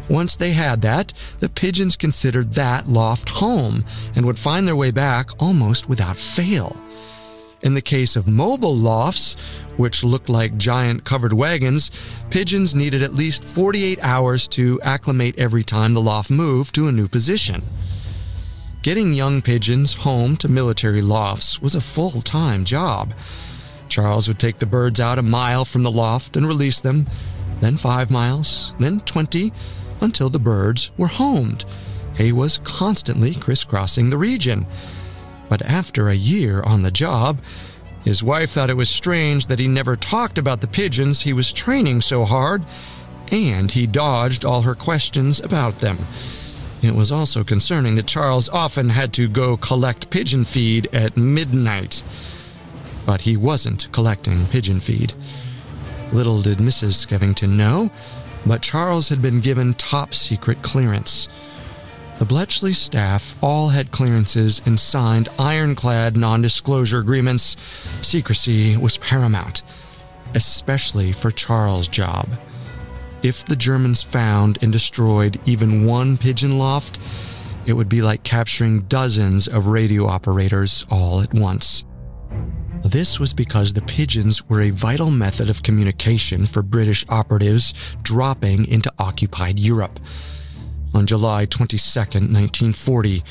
Once they had that, the pigeons considered that loft home and would find their way back almost without fail. In the case of mobile lofts, which looked like giant covered wagons, pigeons needed at least 48 hours to acclimate every time the loft moved to a new position. Getting young pigeons home to military lofts was a full time job. Charles would take the birds out a mile from the loft and release them, then five miles, then 20, until the birds were homed. He was constantly crisscrossing the region. But after a year on the job, his wife thought it was strange that he never talked about the pigeons he was training so hard, and he dodged all her questions about them. It was also concerning that Charles often had to go collect pigeon feed at midnight. But he wasn't collecting pigeon feed. Little did Mrs. Skevington know, but Charles had been given top secret clearance. The Bletchley staff all had clearances and signed ironclad non disclosure agreements. Secrecy was paramount, especially for Charles' job. If the Germans found and destroyed even one pigeon loft, it would be like capturing dozens of radio operators all at once. This was because the pigeons were a vital method of communication for British operatives dropping into occupied Europe. On July 22, 1940,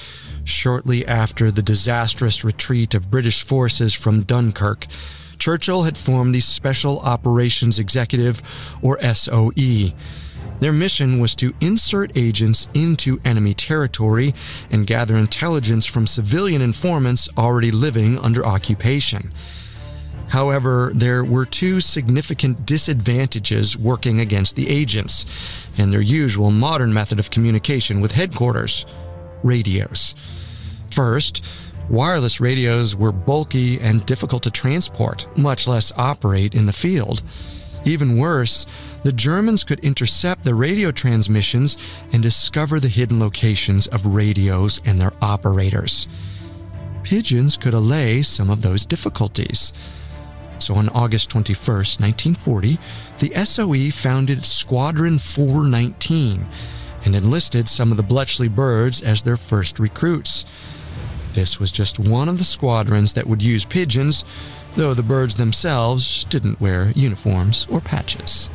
shortly after the disastrous retreat of British forces from Dunkirk, Churchill had formed the Special Operations Executive, or SOE. Their mission was to insert agents into enemy territory and gather intelligence from civilian informants already living under occupation. However, there were two significant disadvantages working against the agents and their usual modern method of communication with headquarters radios. First, wireless radios were bulky and difficult to transport, much less operate in the field. Even worse, the Germans could intercept the radio transmissions and discover the hidden locations of radios and their operators. Pigeons could allay some of those difficulties. So on August 21, 1940, the SOE founded Squadron 419 and enlisted some of the Bletchley birds as their first recruits. This was just one of the squadrons that would use pigeons, though the birds themselves didn't wear uniforms or patches.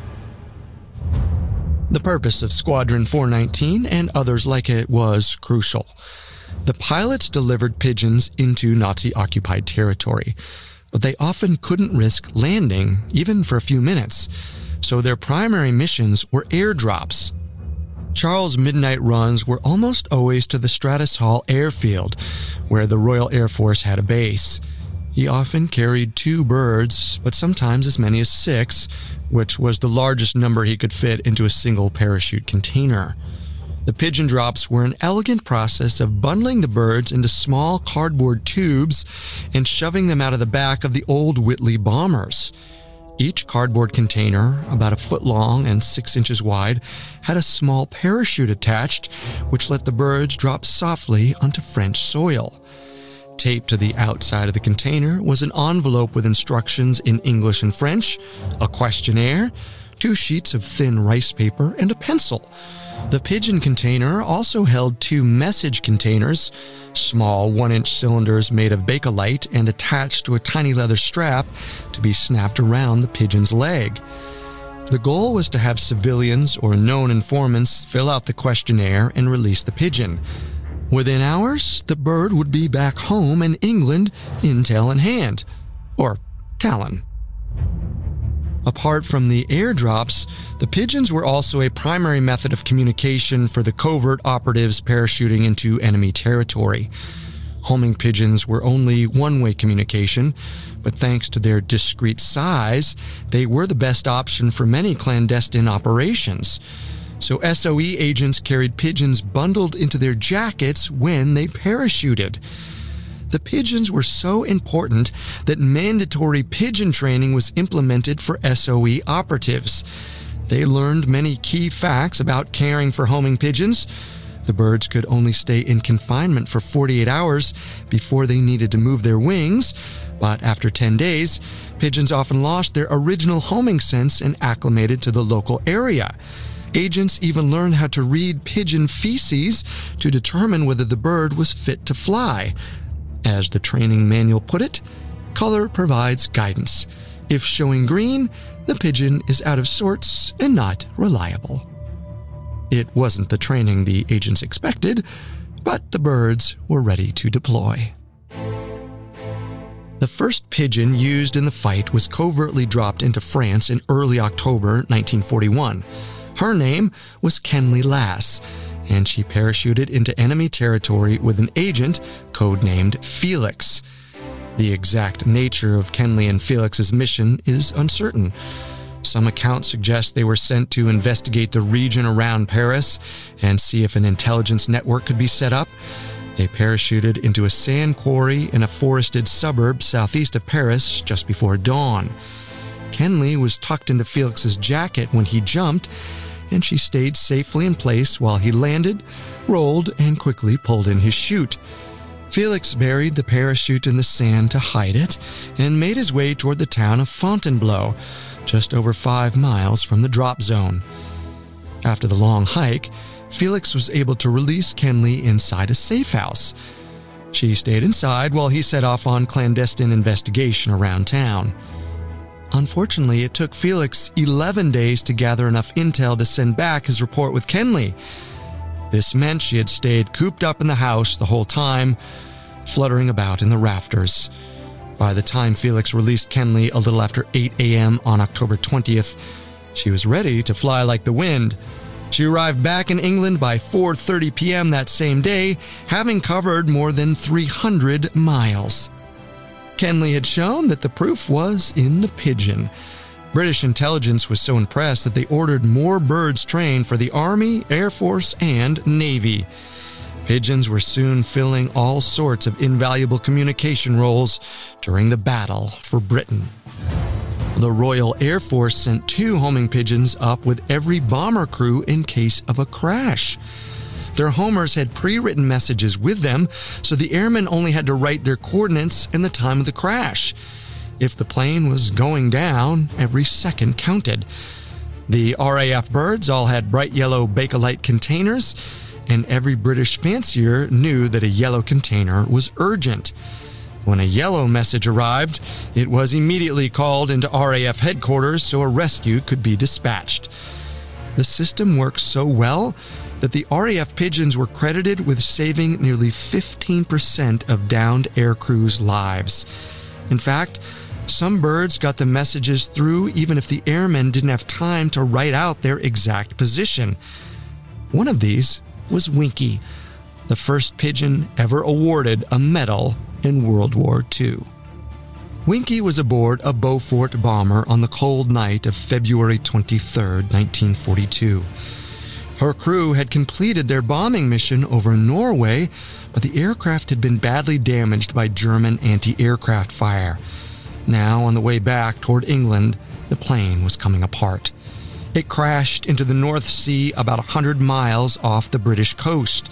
The purpose of Squadron 419 and others like it was crucial. The pilots delivered pigeons into Nazi occupied territory, but they often couldn't risk landing, even for a few minutes, so their primary missions were airdrops. Charles' midnight runs were almost always to the Stradishall airfield, where the Royal Air Force had a base. He often carried two birds, but sometimes as many as six, which was the largest number he could fit into a single parachute container. The pigeon drops were an elegant process of bundling the birds into small cardboard tubes and shoving them out of the back of the old Whitley bombers. Each cardboard container, about a foot long and six inches wide, had a small parachute attached, which let the birds drop softly onto French soil. Taped to the outside of the container was an envelope with instructions in English and French, a questionnaire, two sheets of thin rice paper, and a pencil. The pigeon container also held two message containers, small one inch cylinders made of bakelite and attached to a tiny leather strap to be snapped around the pigeon's leg. The goal was to have civilians or known informants fill out the questionnaire and release the pigeon. Within hours, the bird would be back home in England, intel in hand. Or Talon. Apart from the airdrops, the pigeons were also a primary method of communication for the covert operatives parachuting into enemy territory. Homing pigeons were only one way communication, but thanks to their discreet size, they were the best option for many clandestine operations. So SOE agents carried pigeons bundled into their jackets when they parachuted. The pigeons were so important that mandatory pigeon training was implemented for SOE operatives. They learned many key facts about caring for homing pigeons. The birds could only stay in confinement for 48 hours before they needed to move their wings, but after 10 days, pigeons often lost their original homing sense and acclimated to the local area. Agents even learned how to read pigeon feces to determine whether the bird was fit to fly. As the training manual put it, color provides guidance. If showing green, the pigeon is out of sorts and not reliable. It wasn't the training the agents expected, but the birds were ready to deploy. The first pigeon used in the fight was covertly dropped into France in early October 1941. Her name was Kenley Lass, and she parachuted into enemy territory with an agent codenamed Felix. The exact nature of Kenley and Felix's mission is uncertain. Some accounts suggest they were sent to investigate the region around Paris and see if an intelligence network could be set up. They parachuted into a sand quarry in a forested suburb southeast of Paris just before dawn. Kenley was tucked into Felix's jacket when he jumped, and she stayed safely in place while he landed, rolled, and quickly pulled in his chute. Felix buried the parachute in the sand to hide it and made his way toward the town of Fontainebleau, just over five miles from the drop zone. After the long hike, Felix was able to release Kenley inside a safe house. She stayed inside while he set off on clandestine investigation around town. Unfortunately, it took Felix 11 days to gather enough intel to send back his report with Kenley. This meant she had stayed cooped up in the house the whole time, fluttering about in the rafters. By the time Felix released Kenley a little after 8 a.m. on October 20th, she was ready to fly like the wind. She arrived back in England by 4:30 p.m. that same day, having covered more than 300 miles. Kenley had shown that the proof was in the pigeon. British intelligence was so impressed that they ordered more birds trained for the Army, Air Force, and Navy. Pigeons were soon filling all sorts of invaluable communication roles during the battle for Britain. The Royal Air Force sent two homing pigeons up with every bomber crew in case of a crash. Their homers had pre written messages with them, so the airmen only had to write their coordinates and the time of the crash. If the plane was going down, every second counted. The RAF birds all had bright yellow Bakelite containers, and every British fancier knew that a yellow container was urgent. When a yellow message arrived, it was immediately called into RAF headquarters so a rescue could be dispatched. The system worked so well that the RAF pigeons were credited with saving nearly 15% of downed aircrews' lives. In fact, some birds got the messages through even if the airmen didn't have time to write out their exact position. One of these was Winky, the first pigeon ever awarded a medal in World War II. Winky was aboard a Beaufort bomber on the cold night of February 23, 1942. Her crew had completed their bombing mission over Norway, but the aircraft had been badly damaged by German anti aircraft fire. Now, on the way back toward England, the plane was coming apart. It crashed into the North Sea about 100 miles off the British coast.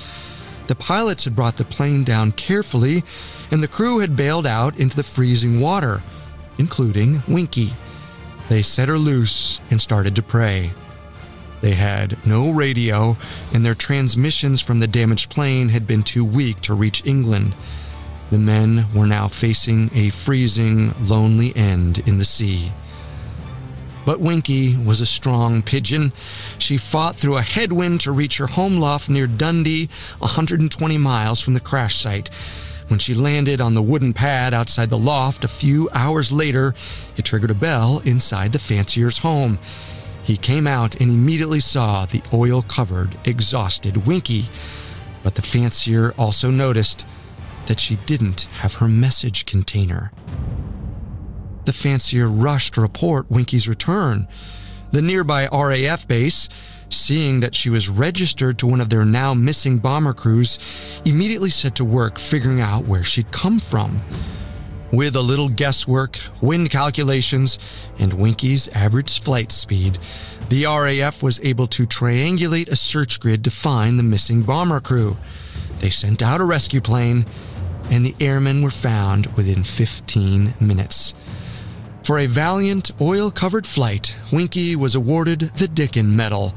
The pilots had brought the plane down carefully, and the crew had bailed out into the freezing water, including Winky. They set her loose and started to pray. They had no radio, and their transmissions from the damaged plane had been too weak to reach England. The men were now facing a freezing, lonely end in the sea. But Winky was a strong pigeon. She fought through a headwind to reach her home loft near Dundee, 120 miles from the crash site. When she landed on the wooden pad outside the loft a few hours later, it triggered a bell inside the fancier's home. He came out and immediately saw the oil covered, exhausted Winky. But the fancier also noticed that she didn't have her message container. The fancier rushed to report Winky's return. The nearby RAF base, seeing that she was registered to one of their now missing bomber crews, immediately set to work figuring out where she'd come from. With a little guesswork, wind calculations, and Winky's average flight speed, the RAF was able to triangulate a search grid to find the missing bomber crew. They sent out a rescue plane, and the airmen were found within 15 minutes. For a valiant, oil covered flight, Winky was awarded the Dickin Medal.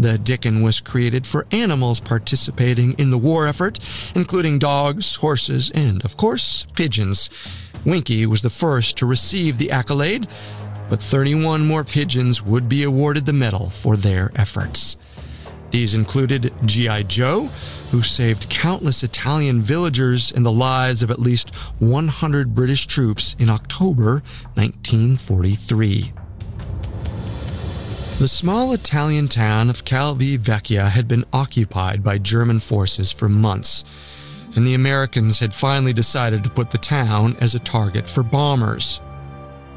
The Dickin was created for animals participating in the war effort, including dogs, horses, and, of course, pigeons. Winky was the first to receive the accolade, but 31 more pigeons would be awarded the medal for their efforts. These included G.I. Joe, who saved countless Italian villagers and the lives of at least 100 British troops in October 1943. The small Italian town of Calvi Vecchia had been occupied by German forces for months, and the Americans had finally decided to put the town as a target for bombers.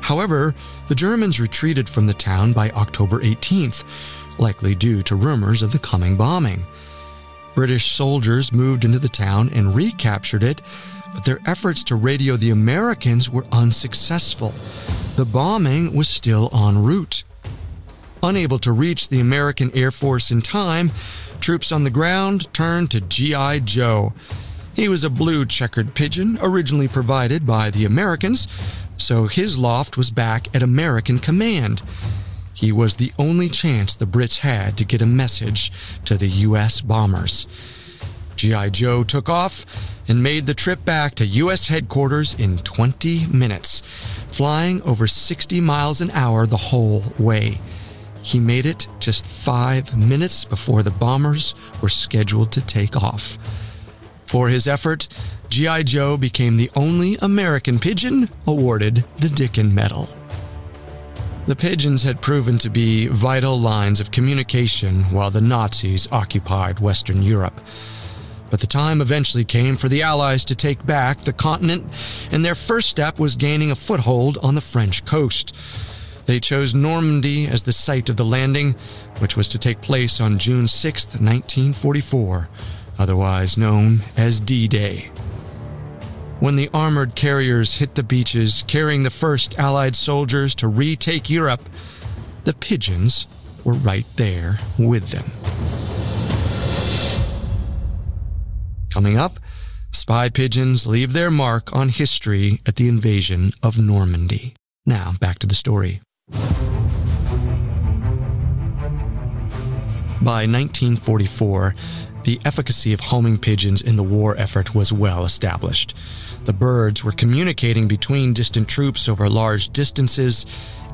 However, the Germans retreated from the town by October 18th, likely due to rumors of the coming bombing. British soldiers moved into the town and recaptured it, but their efforts to radio the Americans were unsuccessful. The bombing was still en route. Unable to reach the American Air Force in time, troops on the ground turned to G.I. Joe. He was a blue checkered pigeon originally provided by the Americans, so his loft was back at American command. He was the only chance the Brits had to get a message to the U.S. bombers. G.I. Joe took off and made the trip back to U.S. headquarters in 20 minutes, flying over 60 miles an hour the whole way. He made it just five minutes before the bombers were scheduled to take off. For his effort, G.I. Joe became the only American pigeon awarded the Dickin Medal. The pigeons had proven to be vital lines of communication while the Nazis occupied Western Europe. But the time eventually came for the Allies to take back the continent, and their first step was gaining a foothold on the French coast. They chose Normandy as the site of the landing, which was to take place on June 6, 1944, otherwise known as D Day. When the armored carriers hit the beaches carrying the first Allied soldiers to retake Europe, the pigeons were right there with them. Coming up, spy pigeons leave their mark on history at the invasion of Normandy. Now, back to the story. By 1944, the efficacy of homing pigeons in the war effort was well established. The birds were communicating between distant troops over large distances,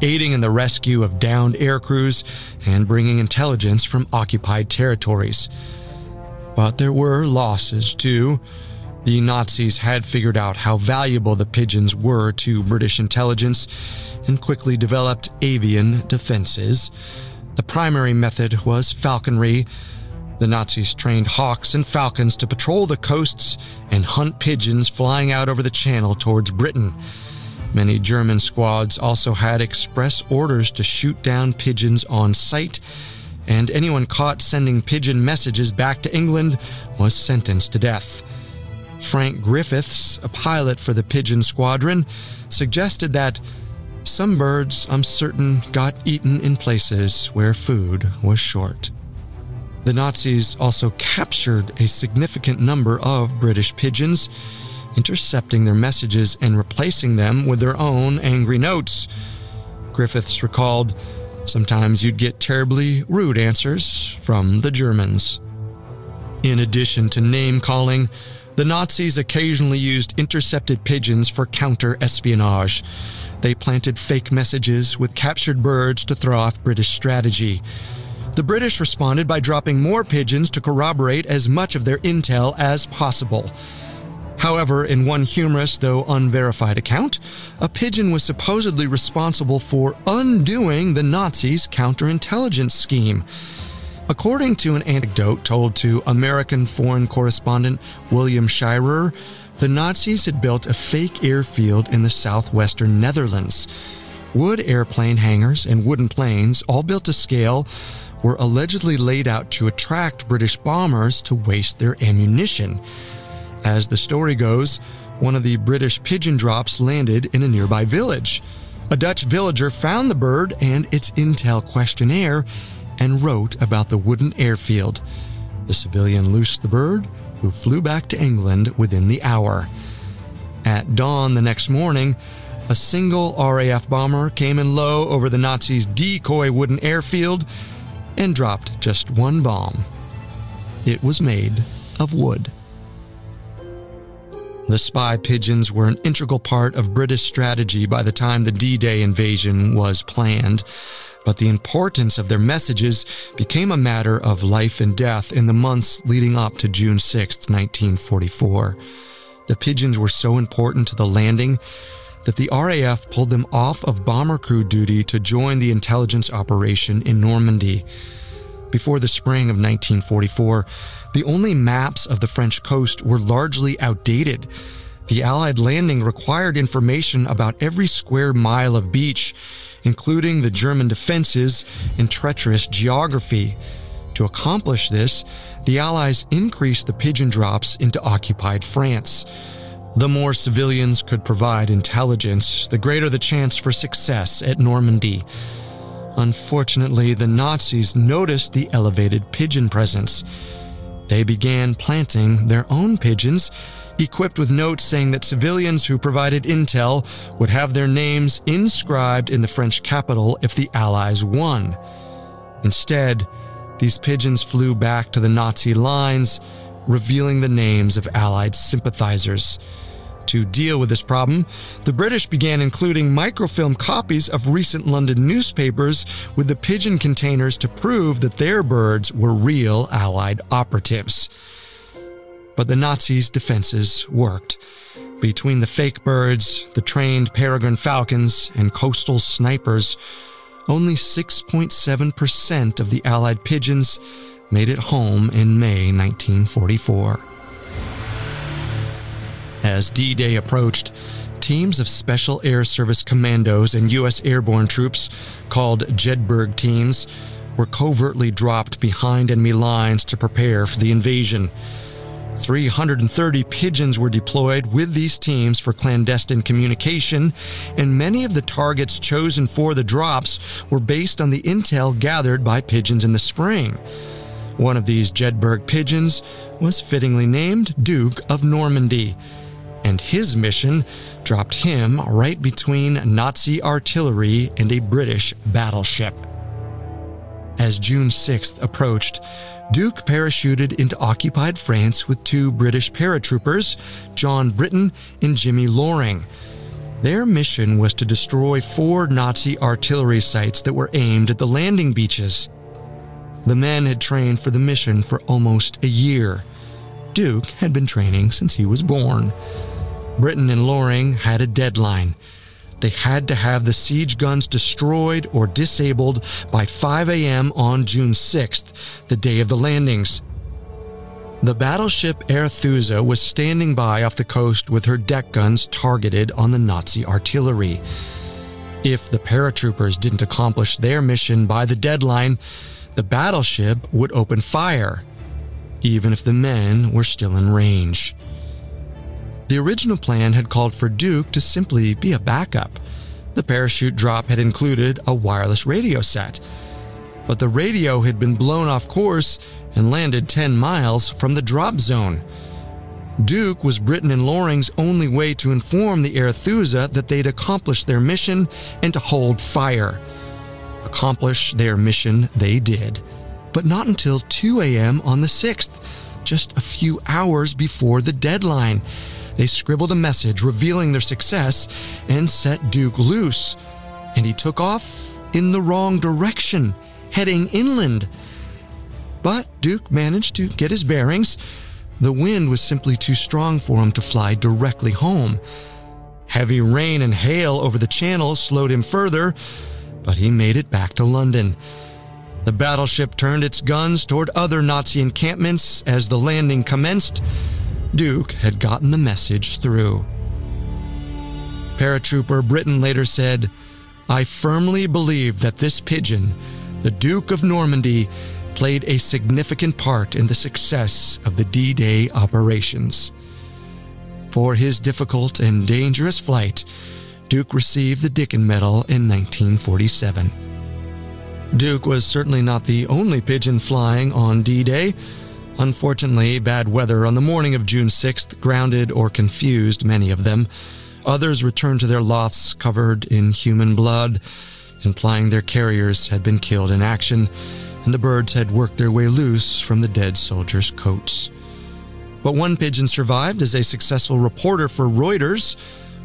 aiding in the rescue of downed air crews, and bringing intelligence from occupied territories. But there were losses, too. The Nazis had figured out how valuable the pigeons were to British intelligence and quickly developed avian defenses. The primary method was falconry. The Nazis trained hawks and falcons to patrol the coasts and hunt pigeons flying out over the channel towards Britain. Many German squads also had express orders to shoot down pigeons on sight, and anyone caught sending pigeon messages back to England was sentenced to death. Frank Griffiths, a pilot for the Pigeon Squadron, suggested that some birds, I'm certain, got eaten in places where food was short. The Nazis also captured a significant number of British pigeons, intercepting their messages and replacing them with their own angry notes. Griffiths recalled, Sometimes you'd get terribly rude answers from the Germans. In addition to name calling, The Nazis occasionally used intercepted pigeons for counter espionage. They planted fake messages with captured birds to throw off British strategy. The British responded by dropping more pigeons to corroborate as much of their intel as possible. However, in one humorous though unverified account, a pigeon was supposedly responsible for undoing the Nazis' counterintelligence scheme. According to an anecdote told to American foreign correspondent William Shirer, the Nazis had built a fake airfield in the southwestern Netherlands. Wood airplane hangars and wooden planes, all built to scale, were allegedly laid out to attract British bombers to waste their ammunition. As the story goes, one of the British pigeon drops landed in a nearby village. A Dutch villager found the bird and its intel questionnaire and wrote about the wooden airfield. The civilian loosed the bird, who flew back to England within the hour. At dawn the next morning, a single RAF bomber came in low over the Nazis' decoy wooden airfield and dropped just one bomb. It was made of wood. The spy pigeons were an integral part of British strategy by the time the D Day invasion was planned, but the importance of their messages became a matter of life and death in the months leading up to June 6, 1944. The pigeons were so important to the landing that the RAF pulled them off of bomber crew duty to join the intelligence operation in Normandy. Before the spring of 1944, the only maps of the French coast were largely outdated. The Allied landing required information about every square mile of beach, including the German defenses and treacherous geography. To accomplish this, the Allies increased the pigeon drops into occupied France. The more civilians could provide intelligence, the greater the chance for success at Normandy. Unfortunately, the Nazis noticed the elevated pigeon presence. They began planting their own pigeons, equipped with notes saying that civilians who provided intel would have their names inscribed in the French capital if the Allies won. Instead, these pigeons flew back to the Nazi lines, revealing the names of Allied sympathizers. To deal with this problem, the British began including microfilm copies of recent London newspapers with the pigeon containers to prove that their birds were real Allied operatives. But the Nazis' defenses worked. Between the fake birds, the trained peregrine falcons, and coastal snipers, only 6.7% of the Allied pigeons made it home in May 1944. As D Day approached, teams of Special Air Service commandos and U.S. airborne troops, called Jedburgh teams, were covertly dropped behind enemy lines to prepare for the invasion. 330 pigeons were deployed with these teams for clandestine communication, and many of the targets chosen for the drops were based on the intel gathered by pigeons in the spring. One of these Jedburgh pigeons was fittingly named Duke of Normandy and his mission dropped him right between Nazi artillery and a British battleship. As June 6th approached, Duke parachuted into occupied France with two British paratroopers, John Britton and Jimmy Loring. Their mission was to destroy four Nazi artillery sites that were aimed at the landing beaches. The men had trained for the mission for almost a year. Duke had been training since he was born. Britton and Loring had a deadline. They had to have the siege guns destroyed or disabled by 5 a.m. on June 6th, the day of the landings. The battleship Arethusa was standing by off the coast with her deck guns targeted on the Nazi artillery. If the paratroopers didn't accomplish their mission by the deadline, the battleship would open fire, even if the men were still in range. The original plan had called for Duke to simply be a backup. The parachute drop had included a wireless radio set. But the radio had been blown off course and landed 10 miles from the drop zone. Duke was Britton and Loring's only way to inform the Arethusa that they'd accomplished their mission and to hold fire. Accomplish their mission they did, but not until 2 a.m. on the 6th, just a few hours before the deadline. They scribbled a message revealing their success and set Duke loose. And he took off in the wrong direction, heading inland. But Duke managed to get his bearings. The wind was simply too strong for him to fly directly home. Heavy rain and hail over the channel slowed him further, but he made it back to London. The battleship turned its guns toward other Nazi encampments as the landing commenced. Duke had gotten the message through. Paratrooper Britton later said, I firmly believe that this pigeon, the Duke of Normandy, played a significant part in the success of the D Day operations. For his difficult and dangerous flight, Duke received the Dickin Medal in 1947. Duke was certainly not the only pigeon flying on D Day. Unfortunately, bad weather on the morning of June 6th grounded or confused many of them. Others returned to their lofts covered in human blood, implying their carriers had been killed in action, and the birds had worked their way loose from the dead soldiers' coats. But one pigeon survived as a successful reporter for Reuters.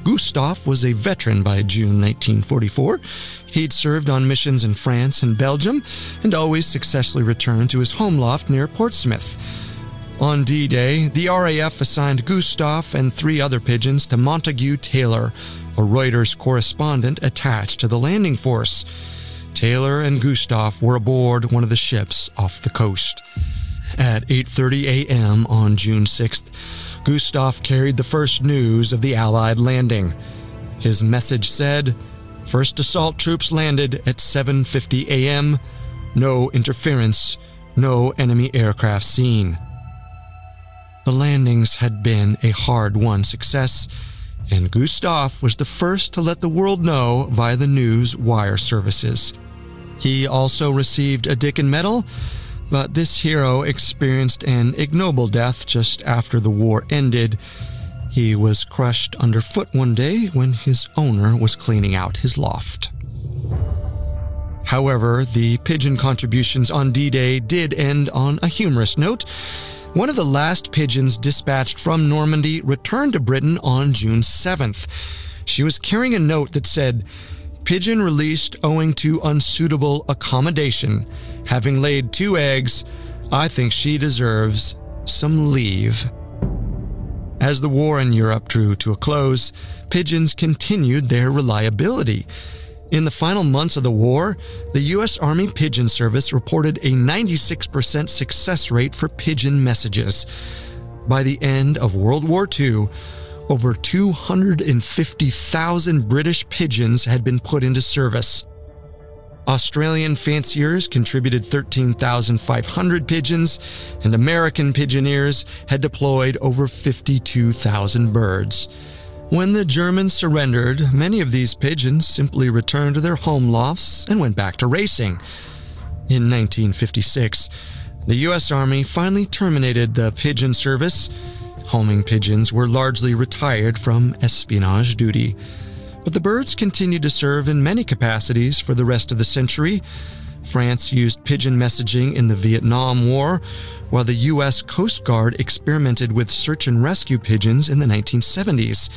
Gustav was a veteran by June 1944. He'd served on missions in France and Belgium and always successfully returned to his home loft near Portsmouth. On D Day, the RAF assigned Gustav and three other pigeons to Montague Taylor, a Reuters correspondent attached to the landing force. Taylor and Gustav were aboard one of the ships off the coast. At 8:30 a.m. on June 6th, Gustav carried the first news of the Allied landing. His message said, First assault troops landed at 7:50 a.m. No interference, no enemy aircraft seen. The landings had been a hard-won success, and Gustav was the first to let the world know via the news wire services. He also received a Dickin Medal, but this hero experienced an ignoble death just after the war ended. He was crushed underfoot one day when his owner was cleaning out his loft. However, the pigeon contributions on D Day did end on a humorous note. One of the last pigeons dispatched from Normandy returned to Britain on June 7th. She was carrying a note that said, Pigeon released owing to unsuitable accommodation. Having laid two eggs, I think she deserves some leave. As the war in Europe drew to a close, pigeons continued their reliability. In the final months of the war, the U.S. Army Pigeon Service reported a 96% success rate for pigeon messages. By the end of World War II, over 250,000 British pigeons had been put into service. Australian fanciers contributed 13,500 pigeons, and American pigeoneers had deployed over 52,000 birds. When the Germans surrendered, many of these pigeons simply returned to their home lofts and went back to racing. In 1956, the U.S. Army finally terminated the pigeon service. Homing pigeons were largely retired from espionage duty. But the birds continued to serve in many capacities for the rest of the century. France used pigeon messaging in the Vietnam War, while the U.S. Coast Guard experimented with search and rescue pigeons in the 1970s.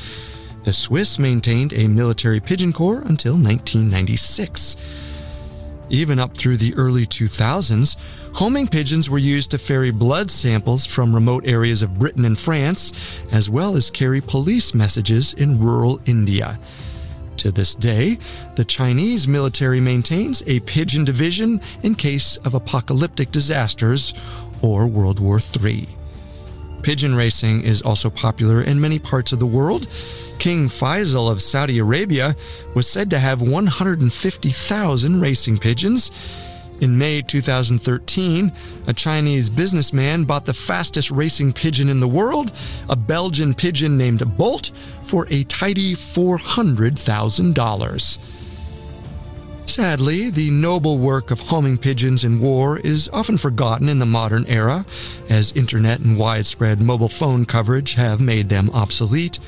The Swiss maintained a military pigeon corps until 1996. Even up through the early 2000s, homing pigeons were used to ferry blood samples from remote areas of Britain and France, as well as carry police messages in rural India. To this day, the Chinese military maintains a pigeon division in case of apocalyptic disasters or World War III. Pigeon racing is also popular in many parts of the world. King Faisal of Saudi Arabia was said to have 150,000 racing pigeons. In May 2013, a Chinese businessman bought the fastest racing pigeon in the world, a Belgian pigeon named Bolt, for a tidy $400,000. Sadly, the noble work of homing pigeons in war is often forgotten in the modern era, as internet and widespread mobile phone coverage have made them obsolete.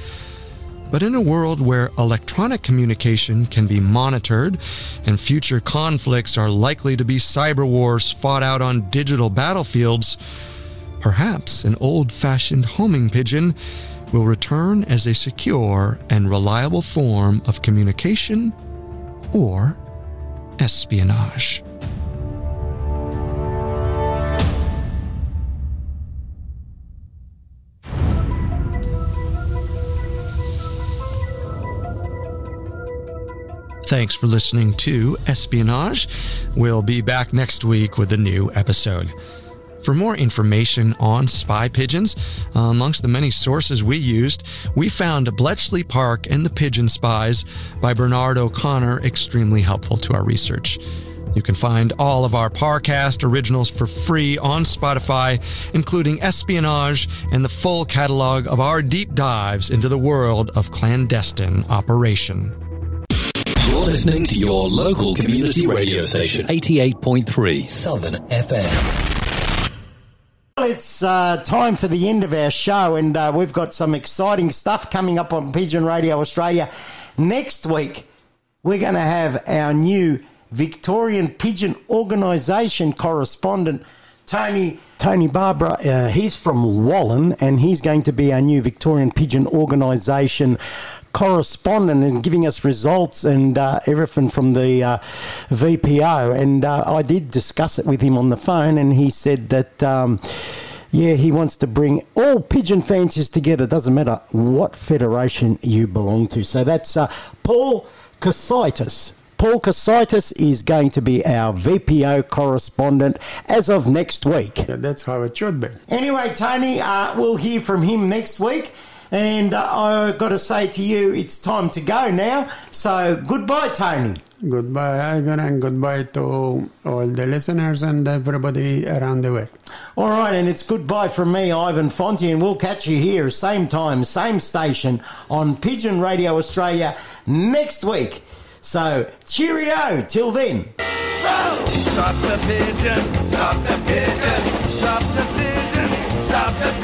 But in a world where electronic communication can be monitored and future conflicts are likely to be cyber wars fought out on digital battlefields, perhaps an old fashioned homing pigeon will return as a secure and reliable form of communication or espionage. Thanks for listening to Espionage. We'll be back next week with a new episode. For more information on spy pigeons, uh, amongst the many sources we used, we found Bletchley Park and the Pigeon Spies by Bernard O'Connor extremely helpful to our research. You can find all of our Parcast originals for free on Spotify, including Espionage and the full catalog of our deep dives into the world of clandestine operation. You're listening to your local community radio station, 88.3 Southern FM. Well, it's uh, time for the end of our show, and uh, we've got some exciting stuff coming up on Pigeon Radio Australia. Next week, we're going to have our new Victorian Pigeon Organisation correspondent, Tony. Tony Barbara, uh, he's from Wallan, and he's going to be our new Victorian Pigeon Organisation correspondent and giving us results and uh, everything from the uh, VPO. And uh, I did discuss it with him on the phone, and he said that. Um, yeah, he wants to bring all pigeon fanciers together. Doesn't matter what federation you belong to. So that's uh, Paul Casitis. Paul Casitis is going to be our VPO correspondent as of next week. Yeah, that's how it should be. Anyway, Tony, uh, we'll hear from him next week. And uh, I've got to say to you, it's time to go now. So goodbye, Tony. Goodbye, Ivan, and goodbye to all the listeners and everybody around the world. All right, and it's goodbye from me, Ivan Fonte, and we'll catch you here, same time, same station on Pigeon Radio Australia next week. So cheerio till then. So, stop the pigeon, stop the pigeon, stop the pigeon, stop the